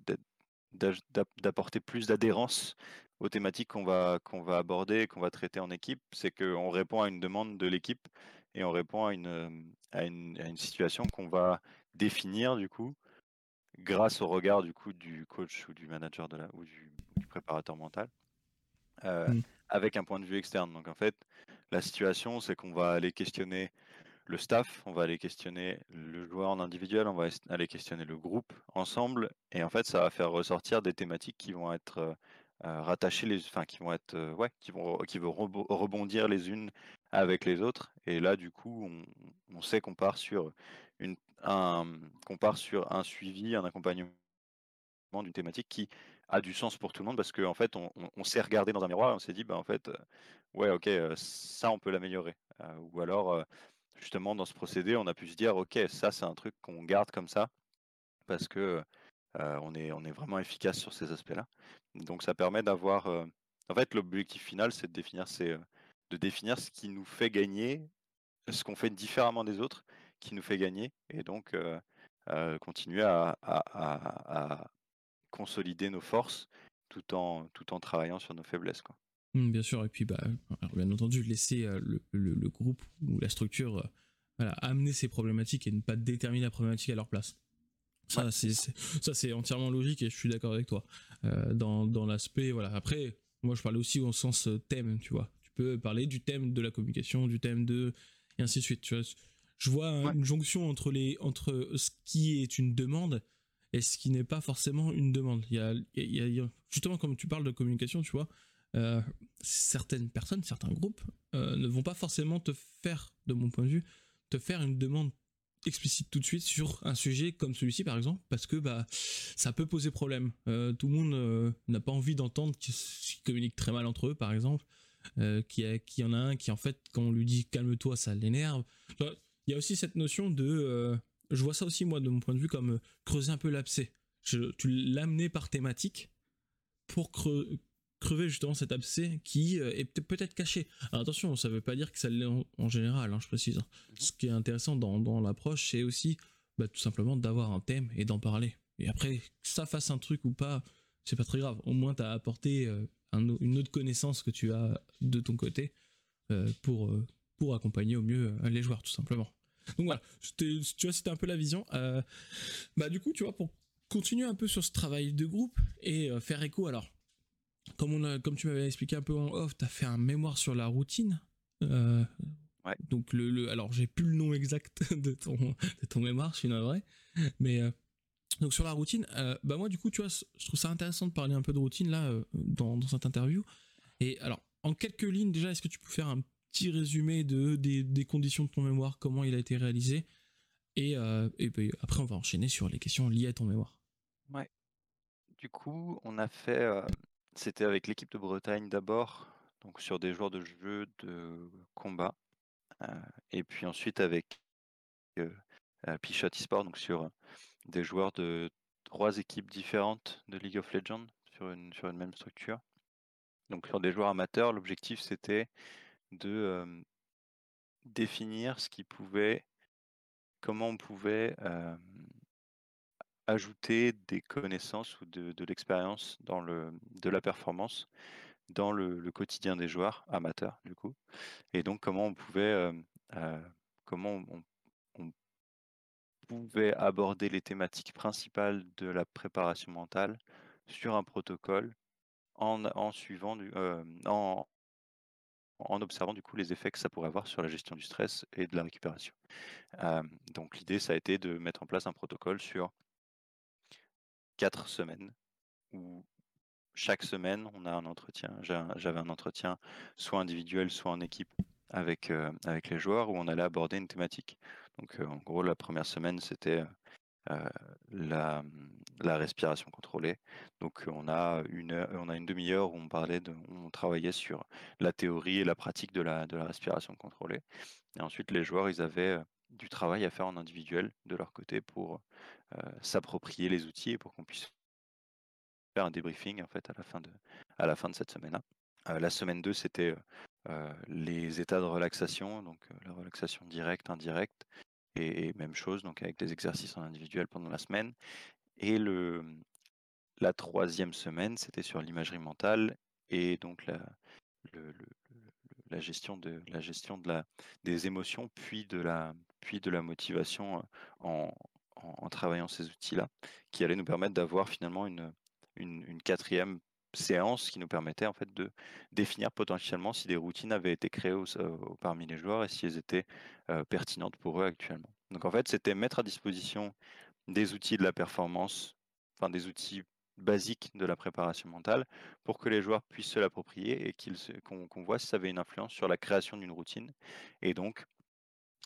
d'apporter plus d'adhérence aux thématiques qu'on va, qu'on va aborder, qu'on va traiter en équipe. C'est qu'on répond à une demande de l'équipe et on répond à une, à une, à une situation qu'on va définir du coup grâce au regard du coup du coach ou du manager de la, ou du, préparateur mental euh, mmh. avec un point de vue externe. Donc en fait, la situation c'est qu'on va aller questionner le staff, on va aller questionner le joueur en individuel, on va aller questionner le groupe ensemble, et en fait ça va faire ressortir des thématiques qui vont être euh, euh, rattachées, les, enfin qui vont être, ouais, qui vont, qui vont rebondir les unes avec les autres, et là du coup on, sait qu'on part sur une, un, qu'on part sur un suivi, un accompagnement d'une thématique qui a du sens pour tout le monde parce qu'en en fait, on, s'est regardé dans un miroir et on s'est dit, bah, en fait, euh, ouais, ok, euh, ça, on peut l'améliorer. Euh, ou alors, justement, dans ce procédé, on a pu se dire, ok, ça, c'est un truc qu'on garde comme ça parce que on, est, on est vraiment efficace sur ces aspects-là. Donc, ça permet d'avoir. en fait, l'objectif final, c'est de définir, c'est, de définir ce qui nous fait gagner, ce qu'on fait différemment des autres qui nous fait gagner et donc continuer à, consolider nos forces tout en, travaillant sur nos faiblesses. Mmh, bien sûr, et puis bah, bien entendu, laisser le, groupe ou la structure amener ces problématiques et ne pas déterminer la problématique à leur place. Ça, c'est, entièrement logique et je suis d'accord avec toi. dans, dans l'aspect, voilà. Après, moi, je parlais aussi au sens thème, tu vois. Tu peux parler du thème de la communication, du thème de. et ainsi de suite. Tu vois je vois une jonction entre les entre ce qui est une demande et ce qui n'est pas forcément une demande. Il y a, justement comme tu parles de communication, tu vois, euh, certaines personnes, certains groupes euh, ne vont pas forcément te faire, de mon point de vue, te faire une demande explicite tout de suite sur un sujet comme celui-ci par exemple parce que bah ça peut poser problème euh, tout le monde n'a pas envie d'entendre qu'ils communiquent très mal entre eux par exemple qu'il y, en a un qui en fait quand on lui dit calme-toi ça l'énerve il y a aussi cette notion de. Euh, je vois ça aussi, moi, de mon point de vue, comme euh, creuser un peu l'abcès. tu l'amener par thématique pour crever justement cet abcès qui euh, est peut-être caché. Alors attention, ça ne veut pas dire que ça l'est en, général, hein, je précise. Hein. Mhm. Ce qui est intéressant dans, l'approche, c'est aussi bah, tout simplement d'avoir un thème et d'en parler. Et après, que ça fasse un truc ou pas, c'est pas très grave. Au moins, tu as apporté une autre connaissance que tu as de ton côté pour, pour accompagner au mieux les joueurs, tout simplement. Donc voilà, tu vois, c'était un peu la vision. Euh, bah du coup, tu vois, pour continuer un peu sur ce travail de groupe et euh, faire écho, alors, comme, on a, comme tu m'avais expliqué un peu en off, tu as fait un mémoire sur la routine. Euh, ouais. Donc, le, le alors, j'ai plus le nom exact (laughs) de ton, de ton mémoire, je suis navré. Mais donc, sur la routine, bah moi, du coup, tu vois, je trouve ça intéressant de parler un peu de routine là, dans, dans cette interview. Et alors, en quelques lignes, déjà, est-ce que tu peux faire un petit résumé de, des, conditions de ton mémoire, comment il a été réalisé? Et, euh, et ben, après, on va enchaîner sur les questions liées à ton mémoire. Ouais. Du coup, on a fait. Euh, c'était avec l'équipe de Bretagne d'abord, donc sur des joueurs de jeux de combat. et puis ensuite avec Pichot eSport, donc sur des joueurs de trois équipes différentes de League of Legends sur une, sur une même structure. Donc sur des joueurs amateurs, l'objectif c'était de définir ce qui pouvait, comment on pouvait ajouter des connaissances ou de, l'expérience dans le de la performance dans le, quotidien des joueurs amateurs du coup? Et donc comment on pouvait comment on, pouvait aborder les thématiques principales de la préparation mentale sur un protocole en, en suivant du, en, en observant du coup les effets que ça pourrait avoir sur la gestion du stress et de la récupération? donc l'idée, ça a été de mettre en place un protocole sur quatre semaines où chaque semaine, on a un entretien. J'avais un entretien soit individuel, soit en équipe avec, avec les joueurs où on allait aborder une thématique. Donc en gros, la première semaine, c'était la, la, respiration contrôlée. Donc on a une, une demi-heure où on parlait de, on travaillait sur la théorie et la pratique de la, de la respiration contrôlée. Et ensuite les joueurs, ils avaient du travail à faire en individuel de leur côté pour s'approprier les outils et pour qu'on puisse faire un débriefing en fait à la fin de, à la fin de cette semaine-là. la semaine 2, c'était les états de relaxation, donc la relaxation directe, indirecte, et, même chose, donc avec des exercices en individuel pendant la semaine. Et le, la troisième semaine, c'était sur l'imagerie mentale et donc la, la gestion de la gestion de la des émotions puis de la de la motivation en, travaillant ces outils-là, qui allait nous permettre d'avoir finalement une, quatrième séance qui nous permettait en fait de définir potentiellement si des routines avaient été créées parmi les joueurs et si elles étaient pertinentes pour eux actuellement. Donc en fait, c'était mettre à disposition des outils de la performance, enfin des outils basiques de la préparation mentale pour que les joueurs puissent se l'approprier et qu'on voit si ça avait une influence sur la création d'une routine et donc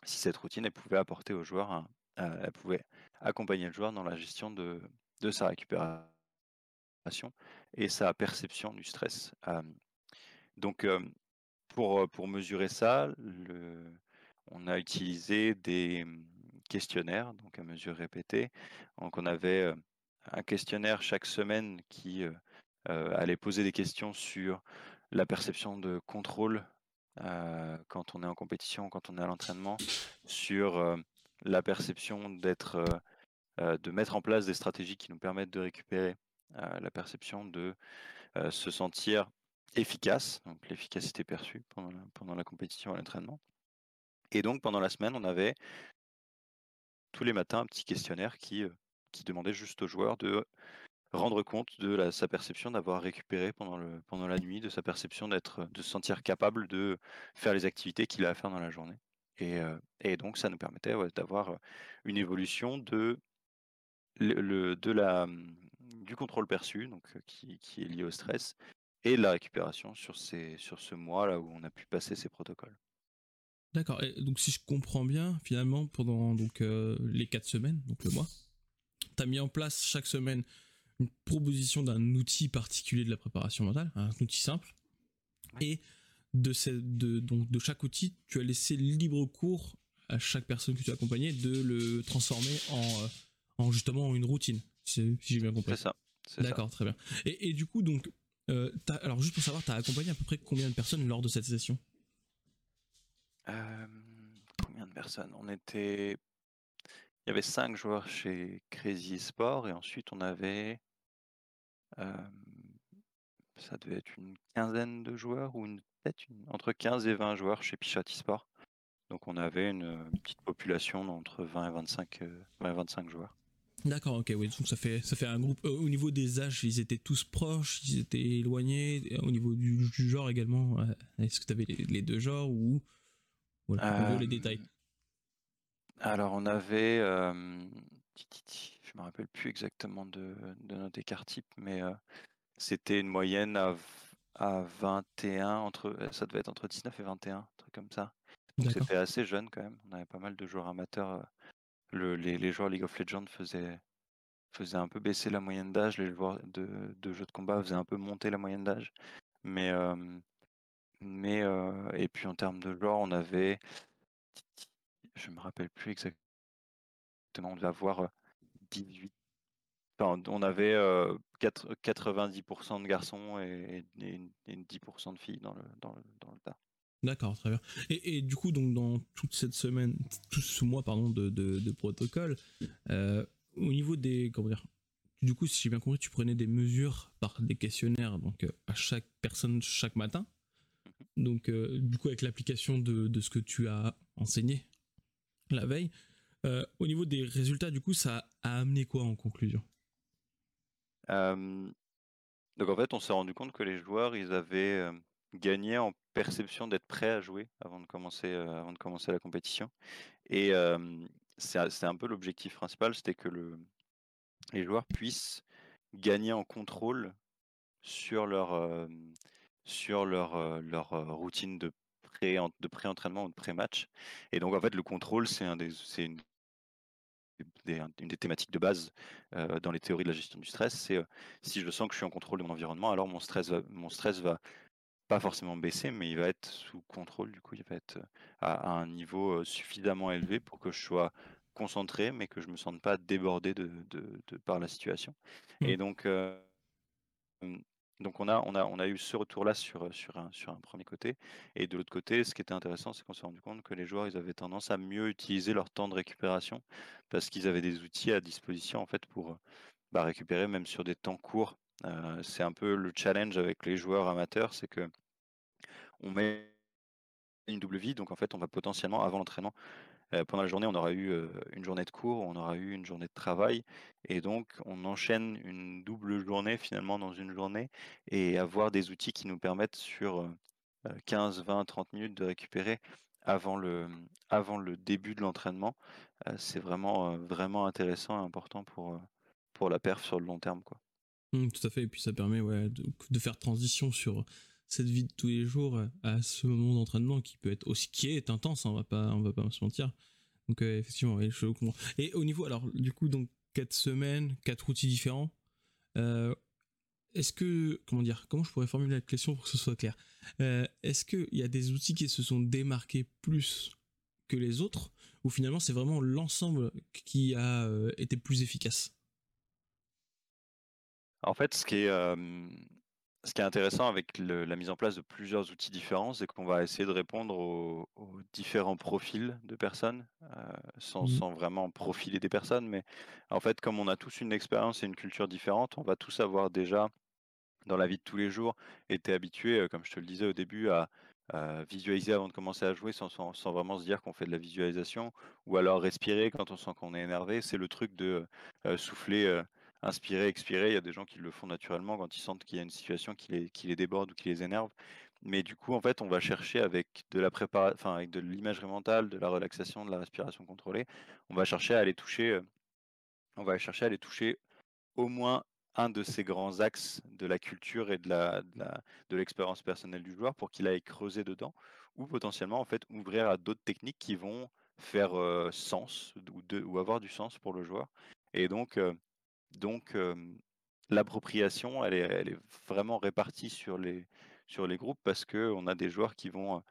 si cette routine elle pouvait apporter au joueur elle pouvait accompagner le joueur dans la gestion de, sa récupération et sa perception du stress. donc, pour, pour mesurer ça, on a utilisé des mmh, questionnaires, donc à mesure répétée. Donc, on avait un questionnaire chaque semaine qui allait poser des questions sur la perception de contrôle quand on est en compétition, quand on est à l'entraînement, sur la perception d'être, de mettre en place des stratégies qui nous permettent de récupérer la perception de se sentir efficace, donc l'efficacité perçue pendant la, compétition et l'entraînement. Et donc pendant la semaine, on avait tous les matins un petit questionnaire qui, demandait juste au joueur de rendre compte de sa perception d'avoir récupéré pendant, la nuit, de sa perception d'être, de se sentir capable de faire les activités qu'il a à faire dans la journée. Et, et donc ça nous permettait d'avoir une évolution mmh, du contrôle perçu, donc qui, qui, est lié au stress, et de la récupération sur, ce mois là où on a pu passer ces protocoles. D'accord. Donc si je comprends bien, finalement, pendant les quatre semaines, donc le mois, tu as mis en place chaque semaine une proposition d'un outil particulier de la préparation mentale, un outil simple, et de, de, donc, de chaque outil, tu as laissé libre cours à chaque personne que tu as accompagnée de le transformer en, en justement une routine si j'ai bien compris. C'est ça. D'accord, très bien. Et, du coup, donc, euh, alors juste pour savoir, tu as accompagné à peu près combien de personnes lors de cette session? Euh, Combien de personnes? On était. Il y avait cinq joueurs chez Crazy Sport et ensuite on avait. Euh, ça devait être une quinzaine de joueurs ou une, peut-être entre 15 et 20 joueurs chez Pichati Sport. Donc on avait une petite population d'entre 20 et 25, 20 et 25 joueurs. D'accord, ok, oui, donc ça fait, ça fait un groupe. Euh, au niveau des âges, ils étaient tous proches, ils étaient éloignés. Au niveau du, genre également, euh, est-ce que tu avais les, deux genres ou voilà, les euh, détails? Alors, on avait. Me rappelle plus exactement de, de notre écart type, mais c'était une moyenne à, à 21, entre, ça devait être entre 19 et 21, un truc comme ça. Donc c'était assez jeune quand même. On avait pas mal de joueurs amateurs les, joueurs League of Legends faisaient, un peu baisser la moyenne d'âge, les joueurs de de jeux de combat faisaient un peu monter la moyenne d'âge. Mais, hem, mais, et puis en termes de genre, on avait je me rappelle plus exactement, on devait avoir, 18 enfin, on avait, quatre 90% de garçons et et et 10 de filles dans le dans le dans le tas. D'accord, très bien. Et, et, du coup, donc dans toute cette semaine, tout ce mois, pardon, de, de, de protocole, euh, au niveau des, comment dire, du coup, si j'ai bien compris, tu prenais des mesures par des questionnaires, donc euh, à chaque personne chaque matin. Mhm. Donc, euh, du coup, avec l'application de, de, ce que tu as enseigné la veille, euh, au niveau des résultats, du coup, ça a amené quoi en conclusion? Donc, en fait, on s'est rendu compte que les joueurs, ils avaient gagné en perception d'être prêt à jouer avant de commencer, avant de commencer la compétition. Et c'est un peu l'objectif principal, c'était que le, les joueurs puissent gagner en contrôle sur leur, sur leur, routine de pré de pré-entraînement ou de pré-match. Et donc en fait le contrôle c'est un des une des, une des thématiques de base dans les théories de la gestion du stress, c'est si je sens que je suis en contrôle de mon environnement, alors mon stress mon stress va pas forcément baisser, mais il va être sous contrôle. Du coup, il va être à, un niveau suffisamment élevé pour que je sois concentré, mais que je me sente pas débordé de, de, par la situation. Et mmh. donc, donc on a, on a, eu ce retour-là sur, sur, un, premier côté. Et de l'autre côté, ce qui était intéressant, c'est qu'on s'est rendu compte que les joueurs, ils avaient tendance à mieux utiliser leur temps de récupération parce qu'ils avaient des outils à disposition en pour bah, récupérer même sur des temps courts c'est un peu le challenge avec les joueurs amateurs, c'est que on met une double vie, donc en fait, on va potentiellement, avant l'entraînement, pendant la journée, on aura eu une journée de cours, on aura eu une journée de travail, et donc on enchaîne une double journée finalement dans une journée, et avoir des outils qui nous permettent sur 15, 20, 30 minutes de récupérer avant le, le début de l'entraînement, c'est vraiment, vraiment intéressant et important pour, la perf sur le long terme. Quoi. Mmh, tout à fait, et puis ça permet de, faire transition sur cette vie de tous les jours euh, à ce moment d'entraînement qui peut être aussi qui est intense, hein, on va pas on va pas se mentir. Donc euh, effectivement, je. Et au niveau alors du coup donc quatre semaines, quatre outils différents. Euh, est-ce que comment dire comment je pourrais formuler la question pour que ce soit clair? Est-ce qu'il y a des outils qui se sont démarqués plus que les autres ou finalement c'est vraiment l'ensemble qui a été plus efficace? En fait, ce qui est, ce qui est intéressant avec la mise en place de plusieurs outils différents, c'est qu'on va essayer de répondre aux, différents profils de personnes, sans, mmh. sans vraiment profiler des personnes. Mais en fait, comme on a tous une expérience et une culture différente, on va tous avoir déjà, dans la vie de tous les jours, été habitués, comme je te le disais au début, à, visualiser avant de commencer à jouer sans, sans, vraiment se dire qu'on fait de la visualisation, ou alors respirer quand on sent qu'on est énervé. C'est le truc de souffler inspirer, expirer. Il y a des gens qui le font naturellement quand ils sentent qu'il y a une situation qui les, qui les déborde ou qui les énerve. Mais du coup, en fait, on va chercher avec de la préparation, enfin, avec de l'imagerie mentale, de la relaxation, de la respiration contrôlée, on va chercher à aller toucher, euh, on va chercher à aller toucher au moins un de ces grands axes de la culture et de la, de l'expérience personnelle du joueur pour qu'il aille creuser dedans ou potentiellement en fait ouvrir à d'autres techniques qui vont faire euh, sens ou, de, ou avoir du sens pour le joueur. Et donc, euh, donc, l'appropriation, elle est, vraiment répartie sur les, sur les groupes parce qu'on a des joueurs qui vont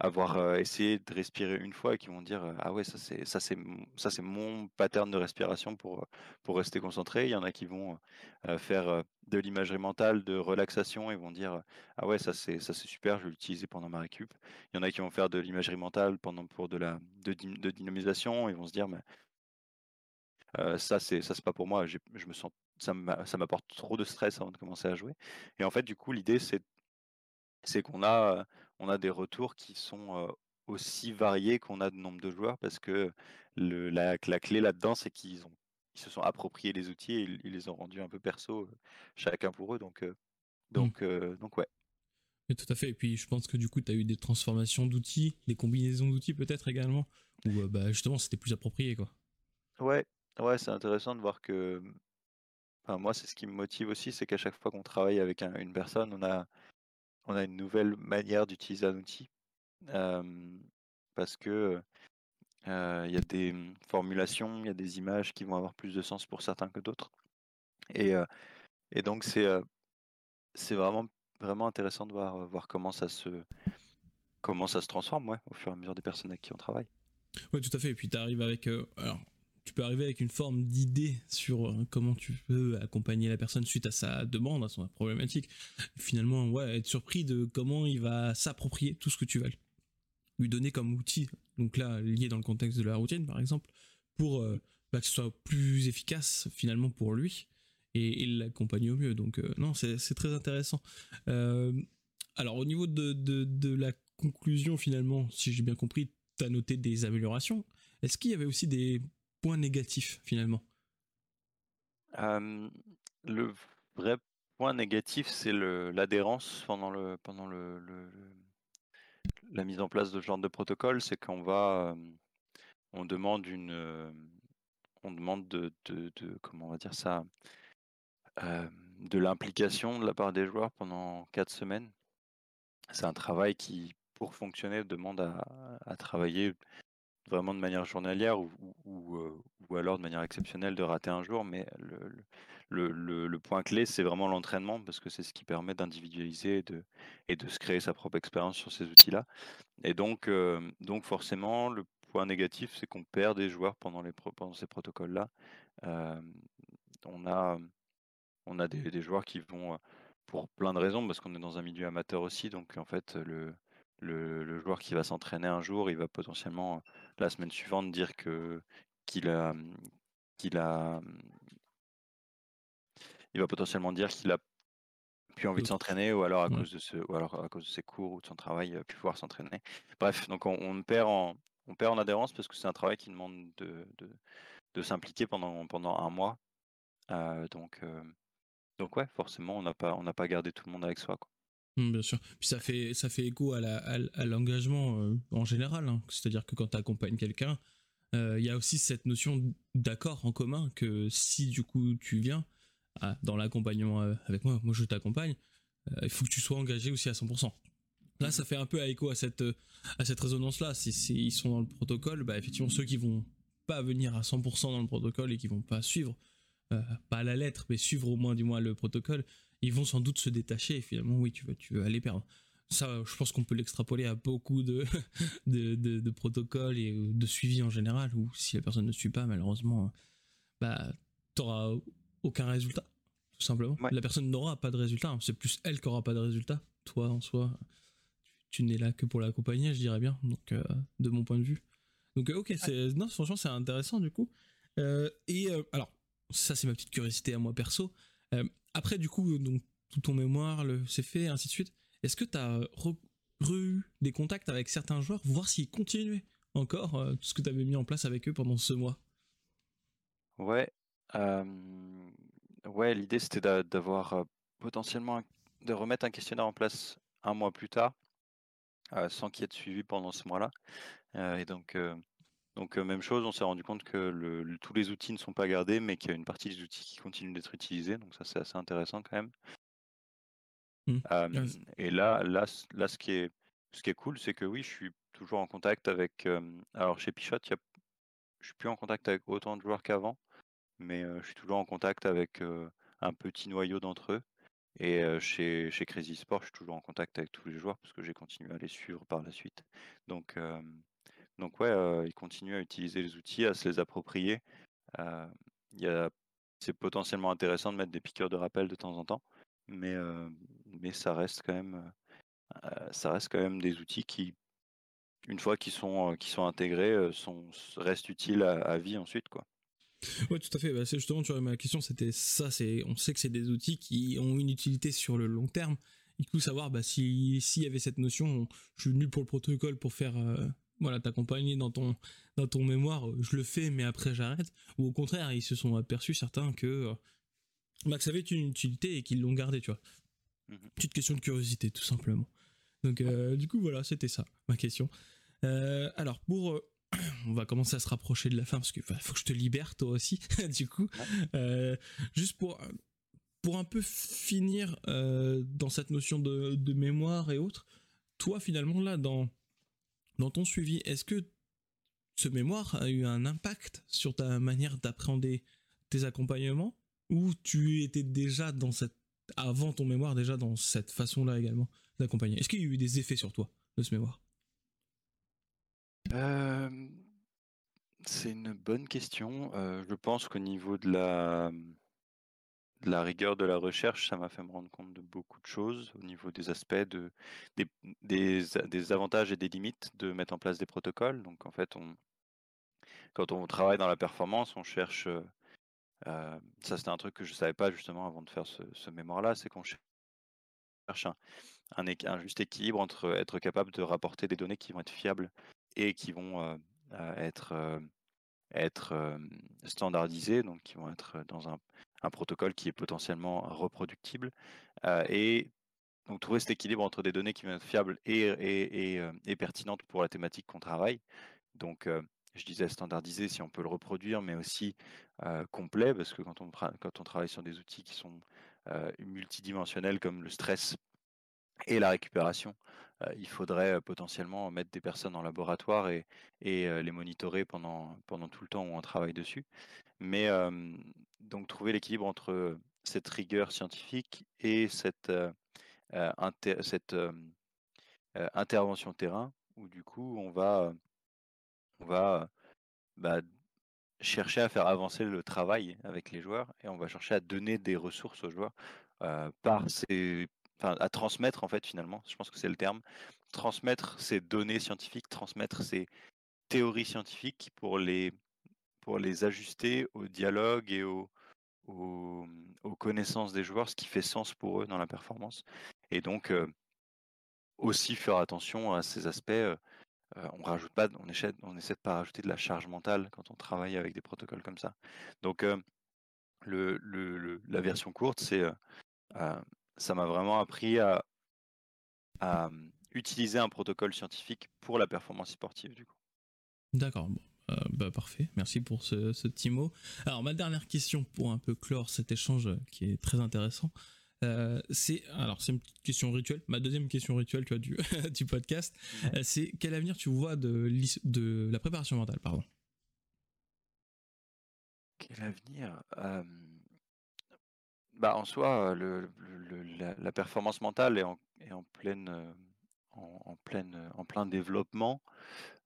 avoir essayé de respirer une fois et qui vont dire ah ouais ça c'est mon pattern de respiration pour pour rester concentré il y en a qui vont faire de l'imagerie mentale de relaxation et vont dire ah ouais ça c'est super je vais l'utiliser pendant ma récup il y en a qui vont faire de l'imagerie mentale pendant pour de la de dynamisation et vont se dire mais ça, c'est ça, c'est pas pour moi. Je me sens, ça m'apporte trop de stress avant de commencer à jouer. Et en fait, du coup, l'idée, c'est, c'est qu'on a, on a des retours qui sont aussi variés qu'on a de nombre de joueurs parce que le, la, la clé là-dedans, c'est qu'ils ont, ils se sont appropriés les outils et ils, les ont rendus un peu perso, chacun pour eux. Donc, mmh. donc, donc ouais. tout à fait. Et puis, je pense que du coup, tu as eu des transformations d'outils, des combinaisons d'outils peut-être également, où bah, justement, c'était plus approprié, quoi. Ouais, Ouais, c'est intéressant de voir que, enfin, moi, c'est ce qui me motive aussi, c'est qu'à chaque fois qu'on travaille avec une personne, on a, on a une nouvelle manière d'utiliser un outil. parce que il y a des mmh, formulations, il y a des images qui vont avoir plus de sens pour certains que d'autres. Et, et donc, c'est vraiment, vraiment intéressant de voir, voir comment, ça se, comment ça se transforme ouais, au fur et à mesure des personnes avec qui on travaille. Oui, tout à fait. Et puis, tu arrives avec. Tu peux arriver avec une forme d'idée sur comment tu peux accompagner la personne suite à sa demande, à son problématique. Finalement, ouais, être surpris de comment il va s'approprier tout ce que tu vas lui donner comme outil. Donc là, lié dans le contexte de la routine, par exemple, pour bah, que ce soit plus efficace finalement pour lui et, il l'accompagne au mieux. Donc euh, non, c'est très intéressant. Euh, alors au niveau de, de, la conclusion finalement, si j'ai bien compris, tu as noté des améliorations. Est-ce qu'il y avait aussi des points négatifs finalement Le vrai point négatif, c'est l'adhérence pendant, le, pendant le, la mise en place de ce genre de protocole. C'est qu'on demande une, on demande de, comment dire ça, de l'implication de la part des joueurs pendant quatre semaines. C'est un travail qui, pour fonctionner, demande à, travailler vraiment de manière journalière ou, ou, alors de manière exceptionnelle de rater un jour. Mais le, le, le, point clé, c'est vraiment l'entraînement parce que c'est ce qui permet d'individualiser et de, et de se créer sa propre expérience sur ces outils-là. Et donc, donc forcément, le point négatif, c'est qu'on perd des joueurs pendant, les, pendant ces protocoles-là. on a on a des, joueurs qui vont, pour plein de raisons, parce qu'on est dans un milieu amateur aussi, donc en fait, le, le, joueur qui va s'entraîner un jour, il va potentiellement, la semaine suivante, dire que qu'il a, qu'il a, il va potentiellement dire qu'il a plus envie de s'entraîner ou alors à cause de ce, ou alors à cause de ses cours ou de son travail, plus pouvoir s'entraîner. Bref, donc on, perd en, on perd en adhérence parce que c'est un travail qui demande de, de, s'impliquer pendant, pendant un mois. donc, donc ouais, forcément, on n'a pas, on n'a pas gardé tout le monde avec soi. Quoi. Mmh, bien sûr. Puis ça fait, ça fait écho à, la, à, l'engagement euh, en général. Hein. C'est-à-dire que quand tu accompagnes quelqu'un, euh, il y a aussi cette notion d'accord en commun que si du coup tu viens dans l'accompagnement euh, avec moi, moi je t'accompagne, il faut que tu sois engagé aussi à 100%. Là, ça fait un peu à écho à cette, à cette résonance-là. Si, si, ils sont dans le protocole, bah, effectivement, ceux qui vont pas venir à 100% dans le protocole et qui vont pas suivre, pas à la lettre, mais suivre au moins du moins le protocole, ils vont sans doute se détacher et finalement, oui, tu vas, tu vas aller perdre. Ça, je pense qu'on peut l'extrapoler à beaucoup de, (laughs) de, de, protocoles et de suivi en général, où si la personne ne suit pas, malheureusement, bah, t'auras aucun résultat, tout simplement. La personne n'aura pas de résultat, hein. c'est plus elle qui aura pas de résultat. Toi, en soi, tu, n'es là que pour l'accompagner, je dirais bien, donc euh, de mon point de vue. Donc, euh, ok, c'est, non, franchement, c'est intéressant du coup. et alors, ça, c'est ma petite curiosité à moi perso. Euh, après, du coup, donc, tout ton mémoire, c'est fait, ainsi de suite. Est-ce que tu as eu des contacts avec certains joueurs, voir s'ils continuaient encore euh, tout ce que tu avais mis en place avec eux pendant ce mois? Ouais. ouais, l'idée c'était d'avoir euh, potentiellement de remettre un questionnaire en place un mois plus tard, sans qu'il y ait de suivi pendant ce mois-là. et donc, donc même chose, on s'est rendu compte que tous les outils ne sont pas gardés, mais qu'il y a une partie des outils qui continuent d'être utilisés. Donc ça c'est assez intéressant quand même. Mmh. et là, là, là, ce qui est, ce qui est cool, c'est que oui, je suis toujours en contact avec. alors chez Pichot, y a, je suis plus en contact avec autant de joueurs qu'avant, mais je suis toujours en contact avec un petit noyau d'entre eux. Et chez, chez Crazy Sport, je suis toujours en contact avec tous les joueurs parce que j'ai continué à les suivre par la suite. Donc, donc ouais, ils continuent à utiliser les outils, à se les approprier. C'est potentiellement intéressant de mettre des piqueurs de rappel de temps en temps, mais, mais ça reste quand même ça reste quand même des outils qui, une fois qu'ils sont, sont intégrés, sont, restent utiles à, vie ensuite. Quoi. Ouais, tout à fait. Bah, c'est justement, tu vois, ma question, c'était ça. On sait que c'est des outils qui ont une utilité sur le long terme. Du coup, savoir bah, s'il y avait cette notion, je suis venu pour le protocole pour faire voilà, t'accompagner dans ton, dans ton mémoire, euh, je le fais, mais après j'arrête. Ou au contraire, ils se sont aperçus certains que, euh, bah, ça avait une utilité et qu'ils l'ont gardé, tu vois. Mmh Petite question de curiosité, tout simplement. Donc, euh, du coup, voilà, c'était ça, ma question. alors, pour. (clears throat) on va commencer à se rapprocher de la fin parce qu'il faut que je te libère, toi aussi, (laughs) du coup. juste pour. Pour un peu finir dans cette notion de, de mémoire et autres, toi finalement là dans, dans ton suivi, est-ce que ce mémoire a eu un impact sur ta manière d'appréhender tes accompagnements ou tu étais déjà dans cette avant ton mémoire déjà dans cette façon-là également d'accompagner? Est-ce qu'il y a eu des effets sur toi de ce mémoire? Euh, C'est une bonne question. Euh, je pense qu'au niveau de la, la rigueur de la recherche, ça m'a fait me rendre compte de beaucoup de choses au niveau des aspects, de, des, avantages et des limites de mettre en place des protocoles. Donc en fait, quand on travaille dans la performance, on cherche ça, c'était un truc que je savais pas justement avant de faire ce, mémoire-là, c'est qu'on cherche un, juste équilibre entre être capable de rapporter des données qui vont être fiables et qui vont être, être standardisées, donc qui vont être dans un, protocole qui est potentiellement reproductible, et donc trouver cet équilibre entre des données qui vont être fiables et, et pertinentes pour la thématique qu'on travaille. Donc je disais standardisé si on peut le reproduire, mais aussi complet, parce que quand on, quand on travaille sur des outils qui sont multidimensionnels comme le stress et la récupération, il faudrait potentiellement mettre des personnes en laboratoire et, les monitorer pendant, tout le temps où on travaille dessus. Mais donc trouver l'équilibre entre cette rigueur scientifique et cette, cette intervention terrain, où du coup on va on va bah, chercher à faire avancer le travail avec les joueurs et on va chercher à donner des ressources aux joueurs par ces, à transmettre en fait finalement, je pense que c'est le terme, transmettre ces données scientifiques, transmettre ces théories scientifiques pour les, pour les ajuster au dialogue et au, aux, connaissances des joueurs, ce qui fait sens pour eux dans la performance. Et donc aussi faire attention à ces aspects on rajoute pas, on essaie, on essaie de pas rajouter de la charge mentale quand on travaille avec des protocoles comme ça. Donc le, la version courte, c'est ça m'a vraiment appris à, utiliser un protocole scientifique pour la performance sportive du coup. D'accord, bah, parfait, merci pour ce, ce, petit mot. Alors ma dernière question pour un peu clore cet échange qui est très intéressant, euh, c'est alors c'est une question rituelle. Ma deuxième question rituelle, tu vois, du, (laughs) du podcast, euh, c'est quel avenir tu vois de, de la préparation mentale, pardon? Quel avenir? Euh, Bah en soi, la, performance mentale est en, est en pleine, pleine, en plein développement.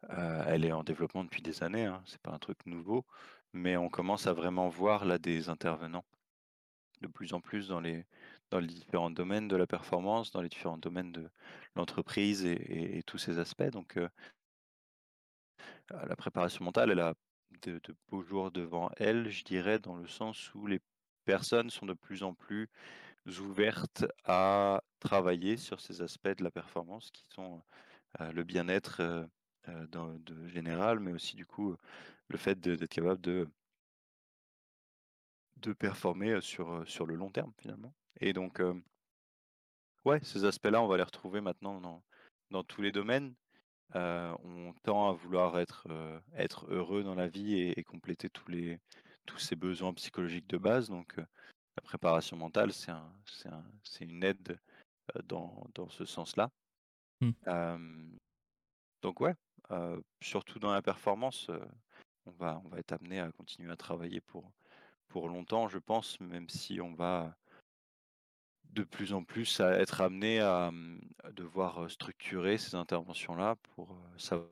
elle est en développement depuis des années. Hein, c'est pas un truc nouveau, mais on commence à vraiment voir là des intervenants de plus en plus dans les dans les différents domaines de la performance, dans les différents domaines de l'entreprise et, tous ces aspects. Donc, euh, la préparation mentale, elle a de, beaux jours devant elle, je dirais, dans le sens où les personnes sont de plus en plus ouvertes à travailler sur ces aspects de la performance qui sont euh, le bien-être euh, de général, mais aussi du coup le fait d'être capable de de performer sur, sur le long terme finalement. Et donc, ouais, ces aspects-là, on va les retrouver maintenant dans, dans tous les domaines. on tend à vouloir être heureux dans la vie et, compléter tous, les, tous ces besoins psychologiques de base. Donc, la préparation mentale, c'est un, un, une aide dans, dans ce sens-là. Mmh. donc, ouais, surtout dans la performance, on, va, on va être amené à continuer à travailler pour, pour longtemps, je pense, même si on va de plus en plus à être amené à, mmh, devoir structurer ces interventions-là pour savoir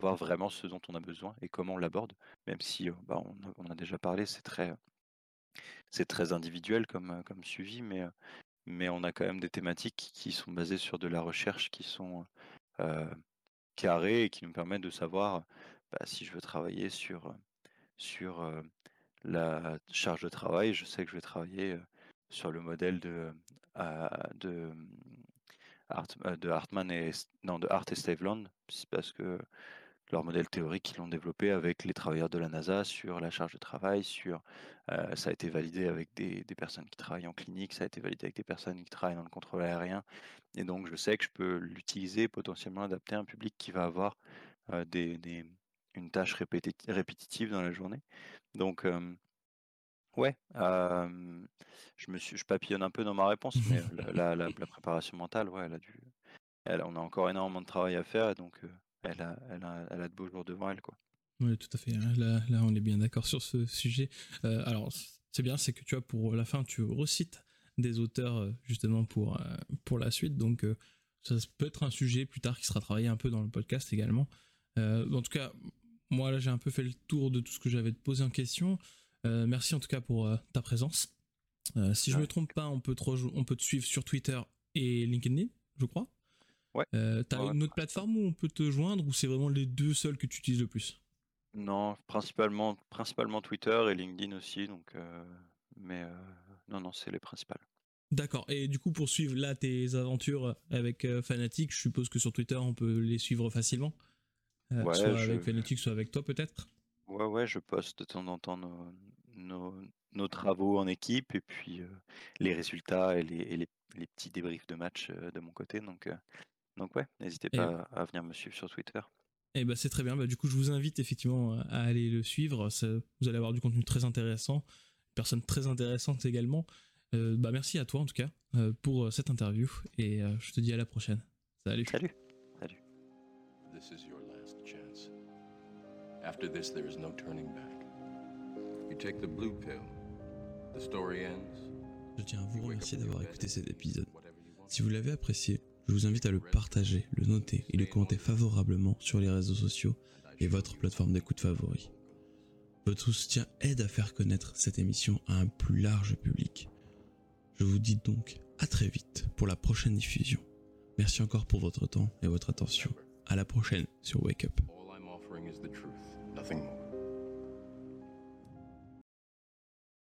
vraiment ce dont on a besoin et comment on l'aborde, même si bah, on, a, déjà parlé, c'est très, c'est très individuel comme, comme suivi, mais, mais on a quand même des thématiques qui sont basées sur de la recherche qui sont carrées et qui nous permettent de savoir bah, si je veux travailler sur, sur la charge de travail, je sais que je vais travailler sur le modèle de, de, de Hartman et non de Hart et Staveland, parce que leur modèle théorique, ils l'ont développé avec les travailleurs de la NASA sur la charge de travail, sur ça a été validé avec des, des, personnes qui travaillent en clinique, ça a été validé avec des personnes qui travaillent dans le contrôle aérien, et donc je sais que je peux l'utiliser potentiellement adapter à un public qui va avoir des, des, une tâche répétitive dans la journée. Donc Ouais, je me suis je papillonne un peu dans ma réponse, mais la la (laughs) préparation mentale, ouais, elle a dû elle on a encore énormément de travail à faire et donc elle a elle a elle a de beaux jours devant elle, quoi. Oui, tout à fait, hein. là là, on est bien d'accord sur ce sujet. alors c'est bien, c'est que tu vois, pour la fin, tu recites des auteurs euh, justement pour, euh, pour la suite. Donc, euh, ça peut être un sujet plus tard qui sera travaillé un peu dans le podcast également. en tout cas, moi, là, j'ai un peu fait le tour de tout ce que j'avais poser en question. merci en tout cas pour ta présence. si je me trompe pas, on peut, te on peut te suivre sur Twitter et LinkedIn, je crois. Ouais. T'as une autre plateforme où on peut te joindre ou c'est vraiment les deux seuls que tu utilises le plus? Non, principalement, principalement Twitter et LinkedIn aussi. Donc, mais non, non, c'est les principales. D'accord. Et du coup, pour suivre là tes aventures avec euh, Fanatic, je suppose que sur Twitter, on peut les suivre facilement. Euh, soit avec Fanatic, soit avec toi peut-être? Ouais, ouais, je poste de temps en temps nos, travaux en équipe et puis euh, les résultats et, les, petits débriefs de match de mon côté. Donc, donc ouais, n'hésitez pas à venir me suivre sur Twitter. Et eh bah, c'est très bien. Bah, du coup, je vous invite effectivement à aller le suivre. vous allez avoir du contenu très intéressant, personne très intéressante également. Euh, bah merci à toi en tout cas euh, pour euh, cette interview et je te dis à la prochaine. Salut. Salut. Salut. This is your last chance. After this, there is no turning back. You take the blue pill. The story ends. Je tiens à vous remercier d'avoir écouté cet épisode. Si vous l'avez apprécié, je vous invite à le partager, le noter et le commenter favorablement sur les réseaux sociaux et votre plateforme d'écoute favori. Votre soutien aide à faire connaître cette émission à un plus large public. Je vous dis donc à très vite pour la prochaine diffusion. Merci encore pour votre temps et votre attention. À la prochaine sur Wake Up.